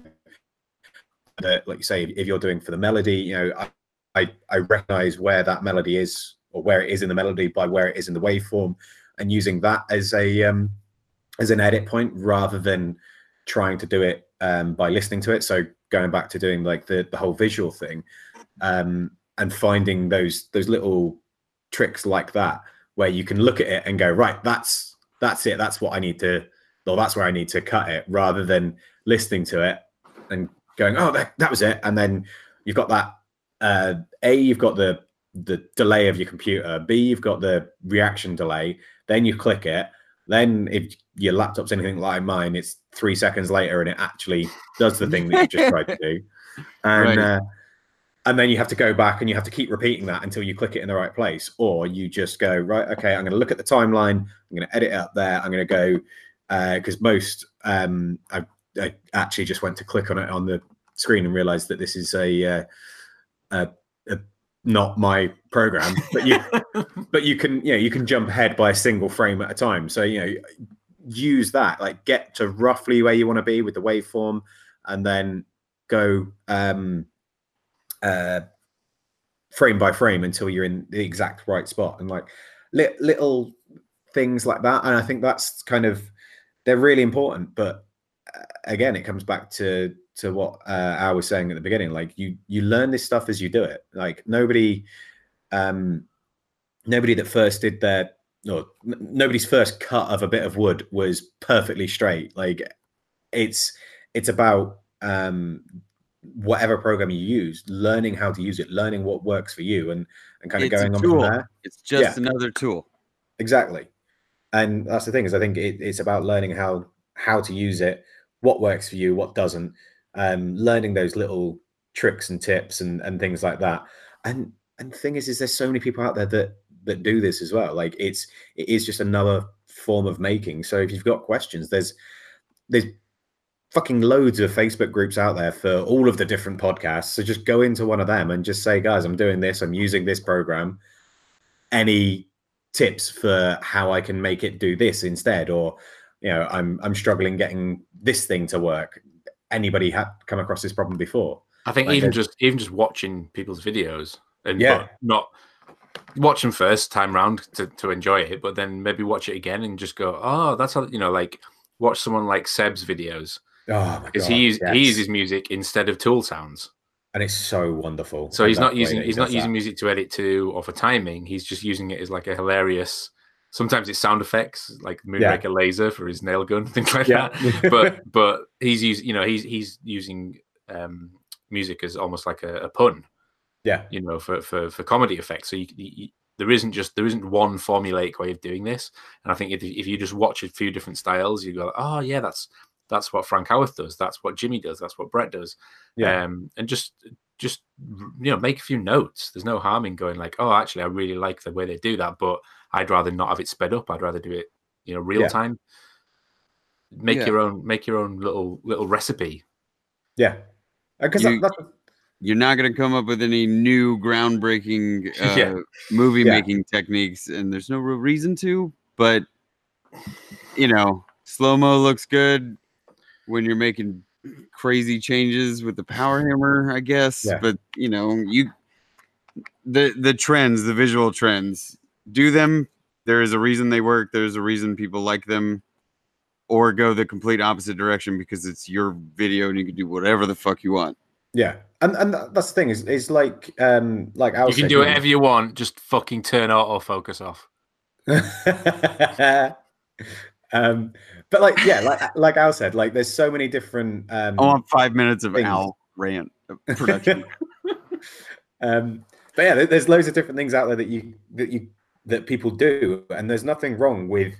the, like you say if you're doing for the melody you know I, I i recognize where that melody is or where it is in the melody by where it is in the waveform and using that as a um as an edit point rather than trying to do it um, by listening to it. So going back to doing like the the whole visual thing, um, and finding those those little tricks like that where you can look at it and go right, that's that's it, that's what I need to, or that's where I need to cut it, rather than listening to it and going, oh, that, that was it, and then you've got that. Uh, a, you've got the the delay of your computer. B, you've got the reaction delay. Then you click it, then if your laptop's anything like mine, it's three seconds later and it actually does the thing that you just tried to do. (laughs) And right. uh, and then you have to go back and you have to keep repeating that until you click it in the right place. Or you just go, right, okay, I'm going to look at the timeline. I'm going to edit it up there. I'm going to go, because uh, most, um, I, I, actually just went to click on it on the screen and realized that this is a, uh, a, a not my program but you (laughs) but you can you know you can jump ahead by a single frame at a time so you know use that like get to roughly where you want to be with the waveform and then go um uh, frame by frame until you're in the exact right spot and like li- little things like that. And i think that's kind of they're really important but uh, again it comes back to to what uh, i was saying at the beginning like you you learn this stuff as you do it. Like nobody um nobody that first did their no n- nobody's first cut of a bit of wood was perfectly straight. Like it's it's about um whatever program you use learning how to use it learning what works for you and and kind of It's going on from there. It's just Yeah. another tool. exactly. And that's the thing is i think it, it's about learning how how to use it what works for you what doesn't um learning those little tricks and tips and and things like that. And and the thing is is there's so many people out there that that do this as well like it's it is just another form of making so if you've got questions there's there's fucking loads of facebook groups out there for all of the different podcasts so just go into one of them and just say guys i'm doing this i'm using this program any tips for how I can make it do this instead, or you know, I'm I'm struggling getting this thing to work. Anybody had come across this problem before? I think Like even just even just watching people's videos and Yeah. not watch them first time round to, to enjoy it, but then maybe watch it again and just go, oh, that's how you know, like watch someone like Seb's videos Oh because god, he yes. he uses music instead of tool sounds. and it's so wonderful. So he's not using he's not does using that. music to edit to or for timing. He's just using it as like a hilarious. Sometimes it's sound effects like Yeah. Moonraker laser for his nail gun, (laughs) things like Yeah, that. But but he's using you know he's he's using um, music as almost like a, a pun. Yeah, you know, for for for comedy effects. So you, you, there isn't just there isn't one formulaic way of doing this. And I think if, if you just watch a few different styles, you go, oh yeah, that's that's what Frank Howarth does. That's what Jimmy does. That's what Brett does. yeah, Um, and just just you know make a few notes. There's no harm in going like, oh, actually, I really like the way they do that, but I'd rather not have it sped up. I'd rather do it, you know, real Yeah. time. Make Yeah. your own make your own little little recipe. yeah. Because You- that's You're not going to come up with any new groundbreaking (laughs) uh, Yeah. movie Yeah. making techniques, and there's no real reason to. But you know, slow mo looks good when you're making crazy changes with the power hammer, I guess. Yeah. But you know, you the the trends, the visual trends, do them. There is a reason they work. There's a reason people like them. Or go the complete opposite direction because it's your video and you can do whatever the fuck you want. yeah. And and that's the thing is is like um like Al you can said, do whatever you want. Just fucking turn autofocus off. (laughs) um, but like yeah, like like Al said, like there's so many different. Um, I want five minutes of things. Al rant production. (laughs) um, but yeah, there's loads of different things out there that you that you that people do, and there's nothing wrong with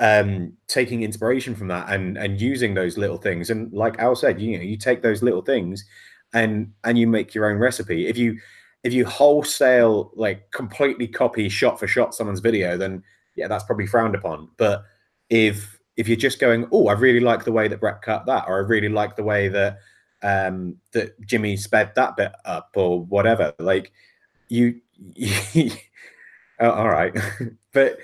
um taking inspiration from that and and using those little things. And like Al said, you know, you take those little things and and you make your own recipe. If you if you wholesale like completely copy shot for shot someone's video, then yeah, that's probably frowned upon. But if if you're just going, oh, I really like the way that Brett cut that, or I really like the way that um that Jimmy sped that bit up, or whatever, like you, (laughs) oh, all right, (laughs) but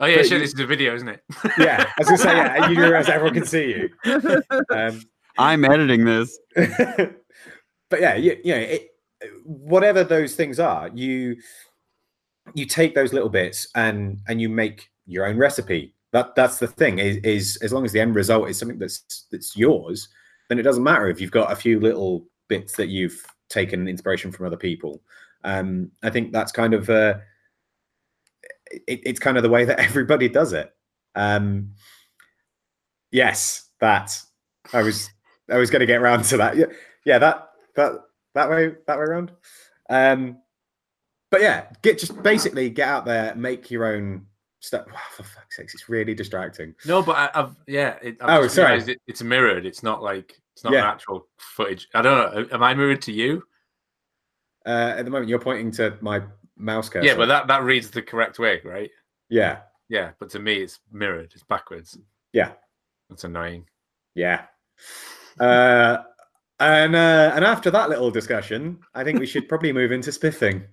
Oh yeah, But shit, you- this is a video, isn't it? (laughs) yeah, I was gonna say, yeah, you realize everyone can see you. Um, I'm editing this. But yeah, you, you know, it, whatever those things are, you you take those little bits and and you make your own recipe. That that's the thing is, is as long as the end result is something that's that's yours, then it doesn't matter if you've got a few little bits that you've taken inspiration from other people. Um, I think that's kind of uh, it, it's kind of the way that (laughs) everybody does it. Um, yes, that I was I was going to get around to that. Yeah, yeah, that that that way that way around. Um, but yeah, get just basically get out there, make your own stuff. (sighs) for fuck's sakes, it's really distracting. No, but I, I've yeah. It, I've Oh, sorry. It, it's mirrored. It's not like it's not Yeah. actual footage. I don't know. Am I mirrored to you? Uh, at the moment, you're pointing to my mouse cursor. Yeah, but that that reads the correct way, right? yeah, Yeah, but to me, it's mirrored. It's backwards. yeah, That's annoying. yeah. Uh, and uh, and after that little discussion, I think we should probably move into spiffing.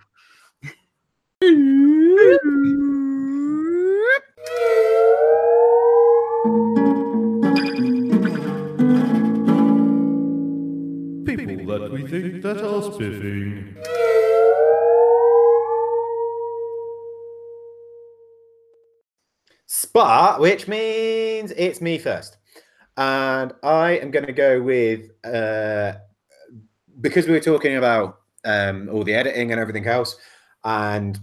People that we think metal spiffing. Spot, which means it's me first. And I am going to go with, uh, because we were talking about um, all the editing and everything else, and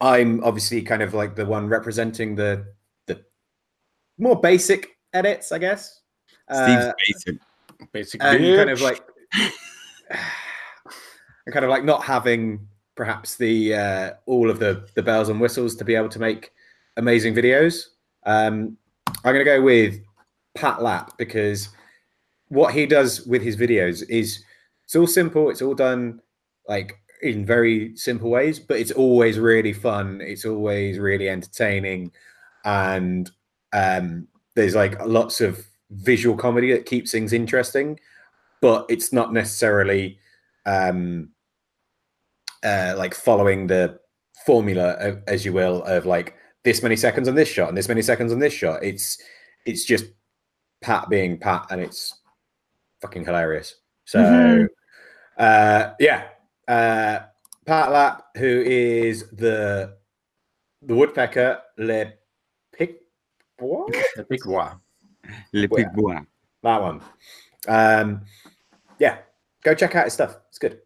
I'm obviously kind of like the one representing the the more basic edits, I guess. Steve's Uh, basic. Basic and kind of like and (sighs) kind of like not having perhaps the uh, all of the the bells and whistles to be able to make amazing videos. Um, I'm going to go with Pat Lap because what he does with his videos is it's all simple. It's all done like in very simple ways, but it's always really fun. It's always really entertaining, and um, there's like lots of visual comedy that keeps things interesting, but it's not necessarily um, uh, like following the formula, as you will, of like this many seconds on this shot and this many seconds on this shot. It's it's just Pat being Pat, and it's fucking hilarious. So, Mhm. uh, yeah, uh, Pat Lap, who is the the woodpecker Le Pic. What? The big one. Le Well, Pig Bois. That one. Um, yeah, go check out his stuff. It's good.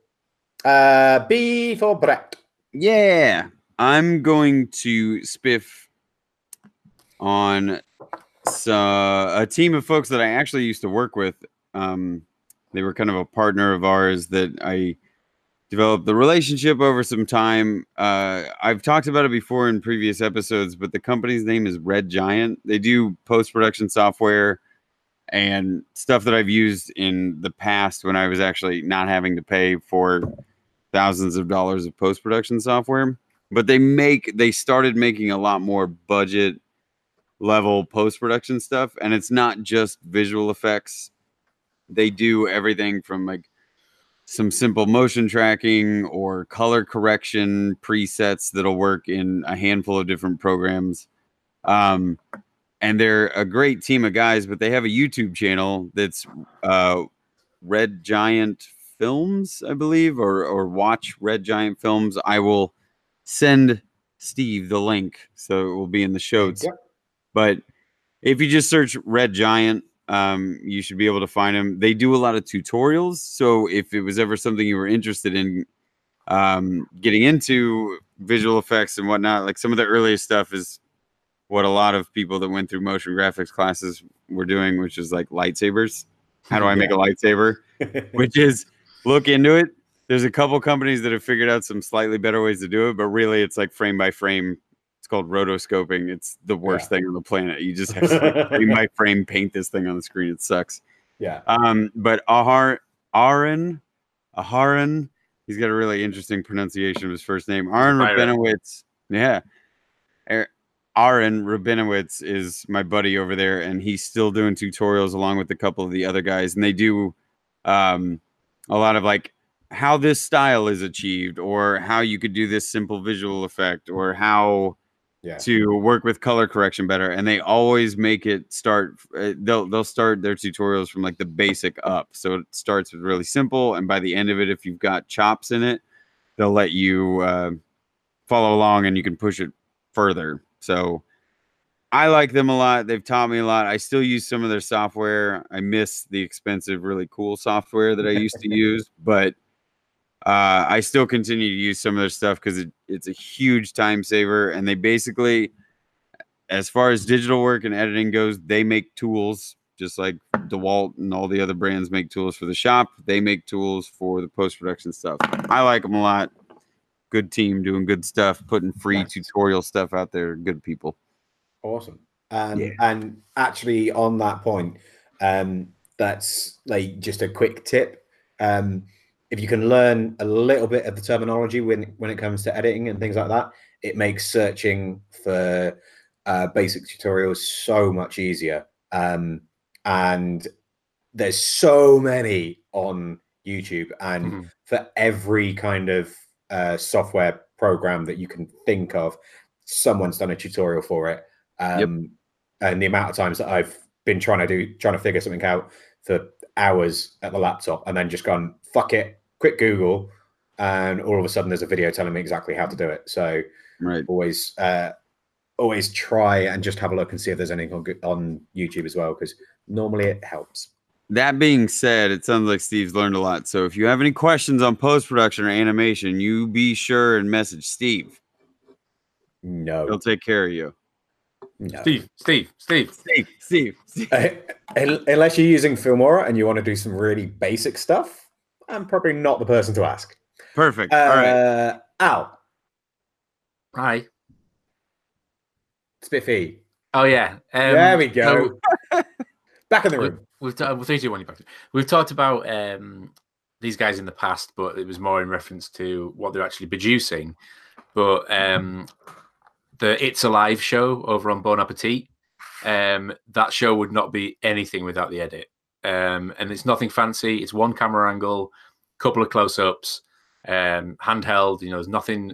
Uh, B for Brett. Yeah, I'm going to spiff on so, a team of folks that I actually used to work with. Um, they were kind of a partner of ours that I developed the relationship over some time. Uh, I've talked about it before in previous episodes, but the company's name is Red Giant. They do post production software and stuff that I've used in the past when I was actually not having to pay for thousands of dollars of post production software. But they make they started making a lot more budget level post production stuff, and it's not just visual effects. They do everything from like some simple motion tracking or color correction presets that'll work in a handful of different programs. Um, and they're a great team of guys, but they have a YouTube channel that's uh, Red Giant Films, I believe, or or watch Red Giant Films. I will send Steve the link, so it will be in the shows. Yep. But if you just search Red Giant, um, you should be able to find them. They do a lot of tutorials, so if it was ever something you were interested in um, getting into visual effects and whatnot, like some of the earliest stuff is what a lot of people that went through motion graphics classes were doing, which is like lightsabers. How do I make a lightsaber? (laughs) Which is look into it. There's a couple companies that have figured out some slightly better ways to do it, but really it's like frame by frame. It's called rotoscoping. It's the worst thing on the planet. You just have to like, (laughs) frame by frame paint this thing on the screen. It sucks. yeah. Um, but Ahar Aaron Aharon, he's got a really interesting pronunciation of his first name. Aaron Byron. Rabinowitz. Yeah. Er- Aaron Rabinowitz is my buddy over there, and he's still doing tutorials along with a couple of the other guys, and they do um, a lot of like how this style is achieved, or how you could do this simple visual effect, or how Yeah. to work with color correction better and they always make it start uh, they'll they'll start their tutorials from like the basic up so it starts with really simple and by the end of it if you've got chops in it they'll let you uh, follow along and you can push it further so i like them a lot they've taught me a lot i still use some of their software i miss the expensive really cool software that i used to (laughs) use but uh, I still continue to use some of their stuff because it, it's a huge time saver. And they basically, as far as digital work and editing goes, they make tools just like DeWalt and all the other brands make tools for the shop. They make tools for the post production stuff. I like them a lot. Good team doing good stuff, putting free Nice. tutorial stuff out there. Good people. Awesome. Um, Yeah. And actually, on that point, um, that's like just a quick tip. Um, if you can learn a little bit of the terminology when when it comes to editing and things like that, it makes searching for uh, basic tutorials so much easier. Um, and there's so many on YouTube, and Mhm. for every kind of uh, software program that you can think of, someone's done a tutorial for it. Um, And the amount of times that I've been trying to do, trying to figure something out for hours at the laptop, and then just gone, fuck it, quick Google, and all of a sudden there's a video telling me exactly how to do it. So Right. always, uh, always try and just have a look and see if there's anything on, on YouTube as well, because normally it helps. That being said, it sounds like Steve's learned a lot. So if you have any questions on post production or animation, you be sure and message Steve. No, He'll take care of you. no. Steve, Steve, Steve. Steve, Steve, Steve. Uh, unless you're using Filmora and you want to do some really basic stuff, I'm probably not the person to ask. Perfect. Uh, All right. Al, Hi. Spiffy. Oh yeah. Um, there we go. so (laughs) Back in the we- room. we've ta- well, three, two, one, you're back. We've talked about um, these guys in the past, but it was more in reference to what they're actually producing. But um, the It's Alive show over on Bon Appetit, um, that show would not be anything without the edit. Um, and it's nothing fancy. It's one camera angle, couple of close-ups, um, handheld. You know, there's nothing.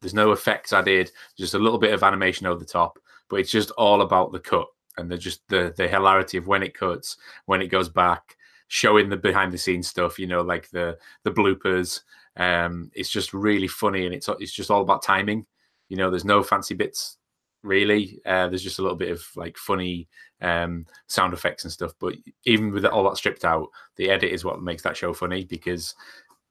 There's no effects added. Just a little bit of animation over the top. But it's just all about the cut and the just the the hilarity of when it cuts, when it goes back, showing the behind the scenes stuff. You know, like the the bloopers. Um, it's just really funny, and it's it's just all about timing. You know, there's no fancy bits really. Uh, there's just a little bit of like funny um, sound effects and stuff. But even with all that stripped out, the edit is what makes that show funny because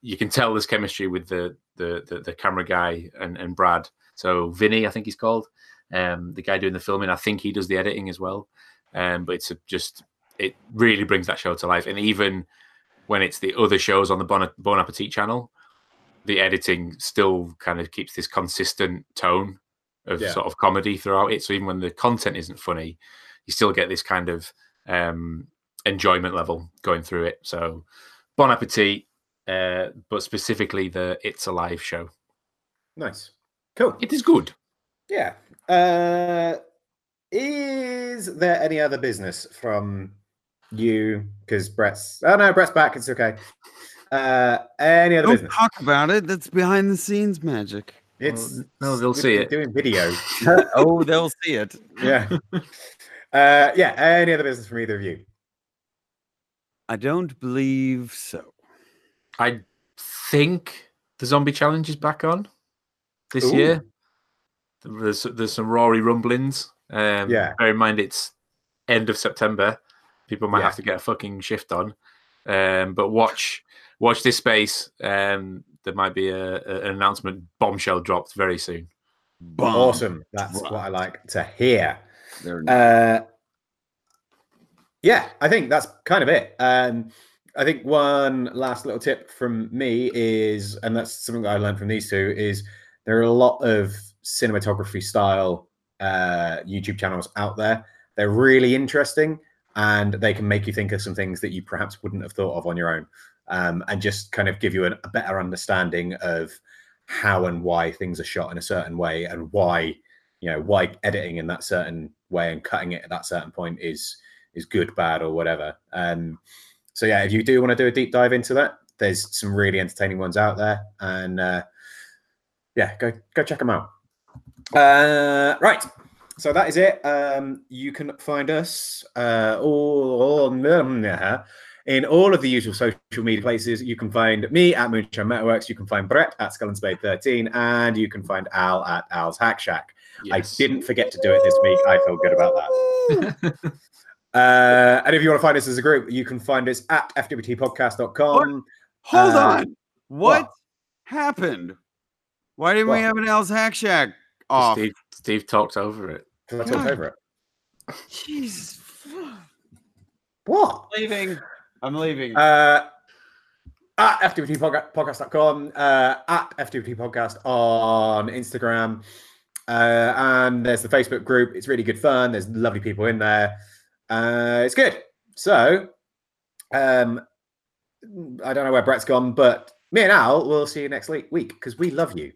you can tell there's chemistry with the the the, the camera guy and, and Brad. So Vinny, I think he's called, um, the guy doing the filming. I think he does the editing as well. Um, but it's a, just it really brings that show to life. And even when it's the other shows on the Bon, bon Appetit channel, the editing still kind of keeps this consistent tone of Yeah. sort of comedy throughout it. So even when the content isn't funny, you still get this kind of um, enjoyment level going through it. So Bon Appetit, uh, but specifically the It's Alive show. Nice. Cool. It is good. Yeah. Uh, is there any other business from you? Because Brett's. Oh no, Brett's back. It's okay. Uh, any other Don't business? talk about it. That's behind the scenes magic. It's no, they'll see it. doing video. (laughs) oh, they'll see it. yeah. (laughs) Uh, yeah. Any other business from either of you? I don't believe so. I think the zombie challenge is back on this Ooh. year. There's there's some Rory rumblings. Um, Yeah. Bear in mind it's end of September. People might Yeah. have to get a fucking shift on. Um, but watch watch this space. Um, there might be a, a- an announcement bombshell dropped very soon. Bomb. Awesome. That's what I like to hear. Uh, yeah, I think that's kind of it. Um, I think one last little tip from me is, and that's something that I learned from these two, is there are a lot of cinematography style uh, YouTube channels out there. They're really interesting and they can make you think of some things that you perhaps wouldn't have thought of on your own um, and just kind of give you a better understanding of how and why things are shot in a certain way and why you know why editing in that certain way and cutting it at that certain point is is good bad or whatever um so yeah if you do want to do a deep dive into that there's some really entertaining ones out there and uh yeah go go check them out uh right so that is it um you can find us uh all on (laughs) in all of the usual social media places. You can find me at Moonshine Metalworks. You can find Brett at Skull and Spade 13, and you can find Al at Al's Hack Shack. I didn't forget to do it this week. I feel good about that. (laughs) Uh, and if you want to find us as a group, you can find us at fwtpodcast.com. Hold Uh, on. What, what? happened? Why didn't we have an Al's Hack Shack off? Steve Steve talked over it. Because I talked God. over it. Jesus. (sighs) What? leaving. I'm leaving. Uh, at FWTpodcast.com, uh, at FWT Podcast on Instagram. Uh, and there's the Facebook group. It's really good fun. There's lovely people in there. Uh, it's good. So, um, I don't know where Brett's gone, but me and Al will see you next week because we love you.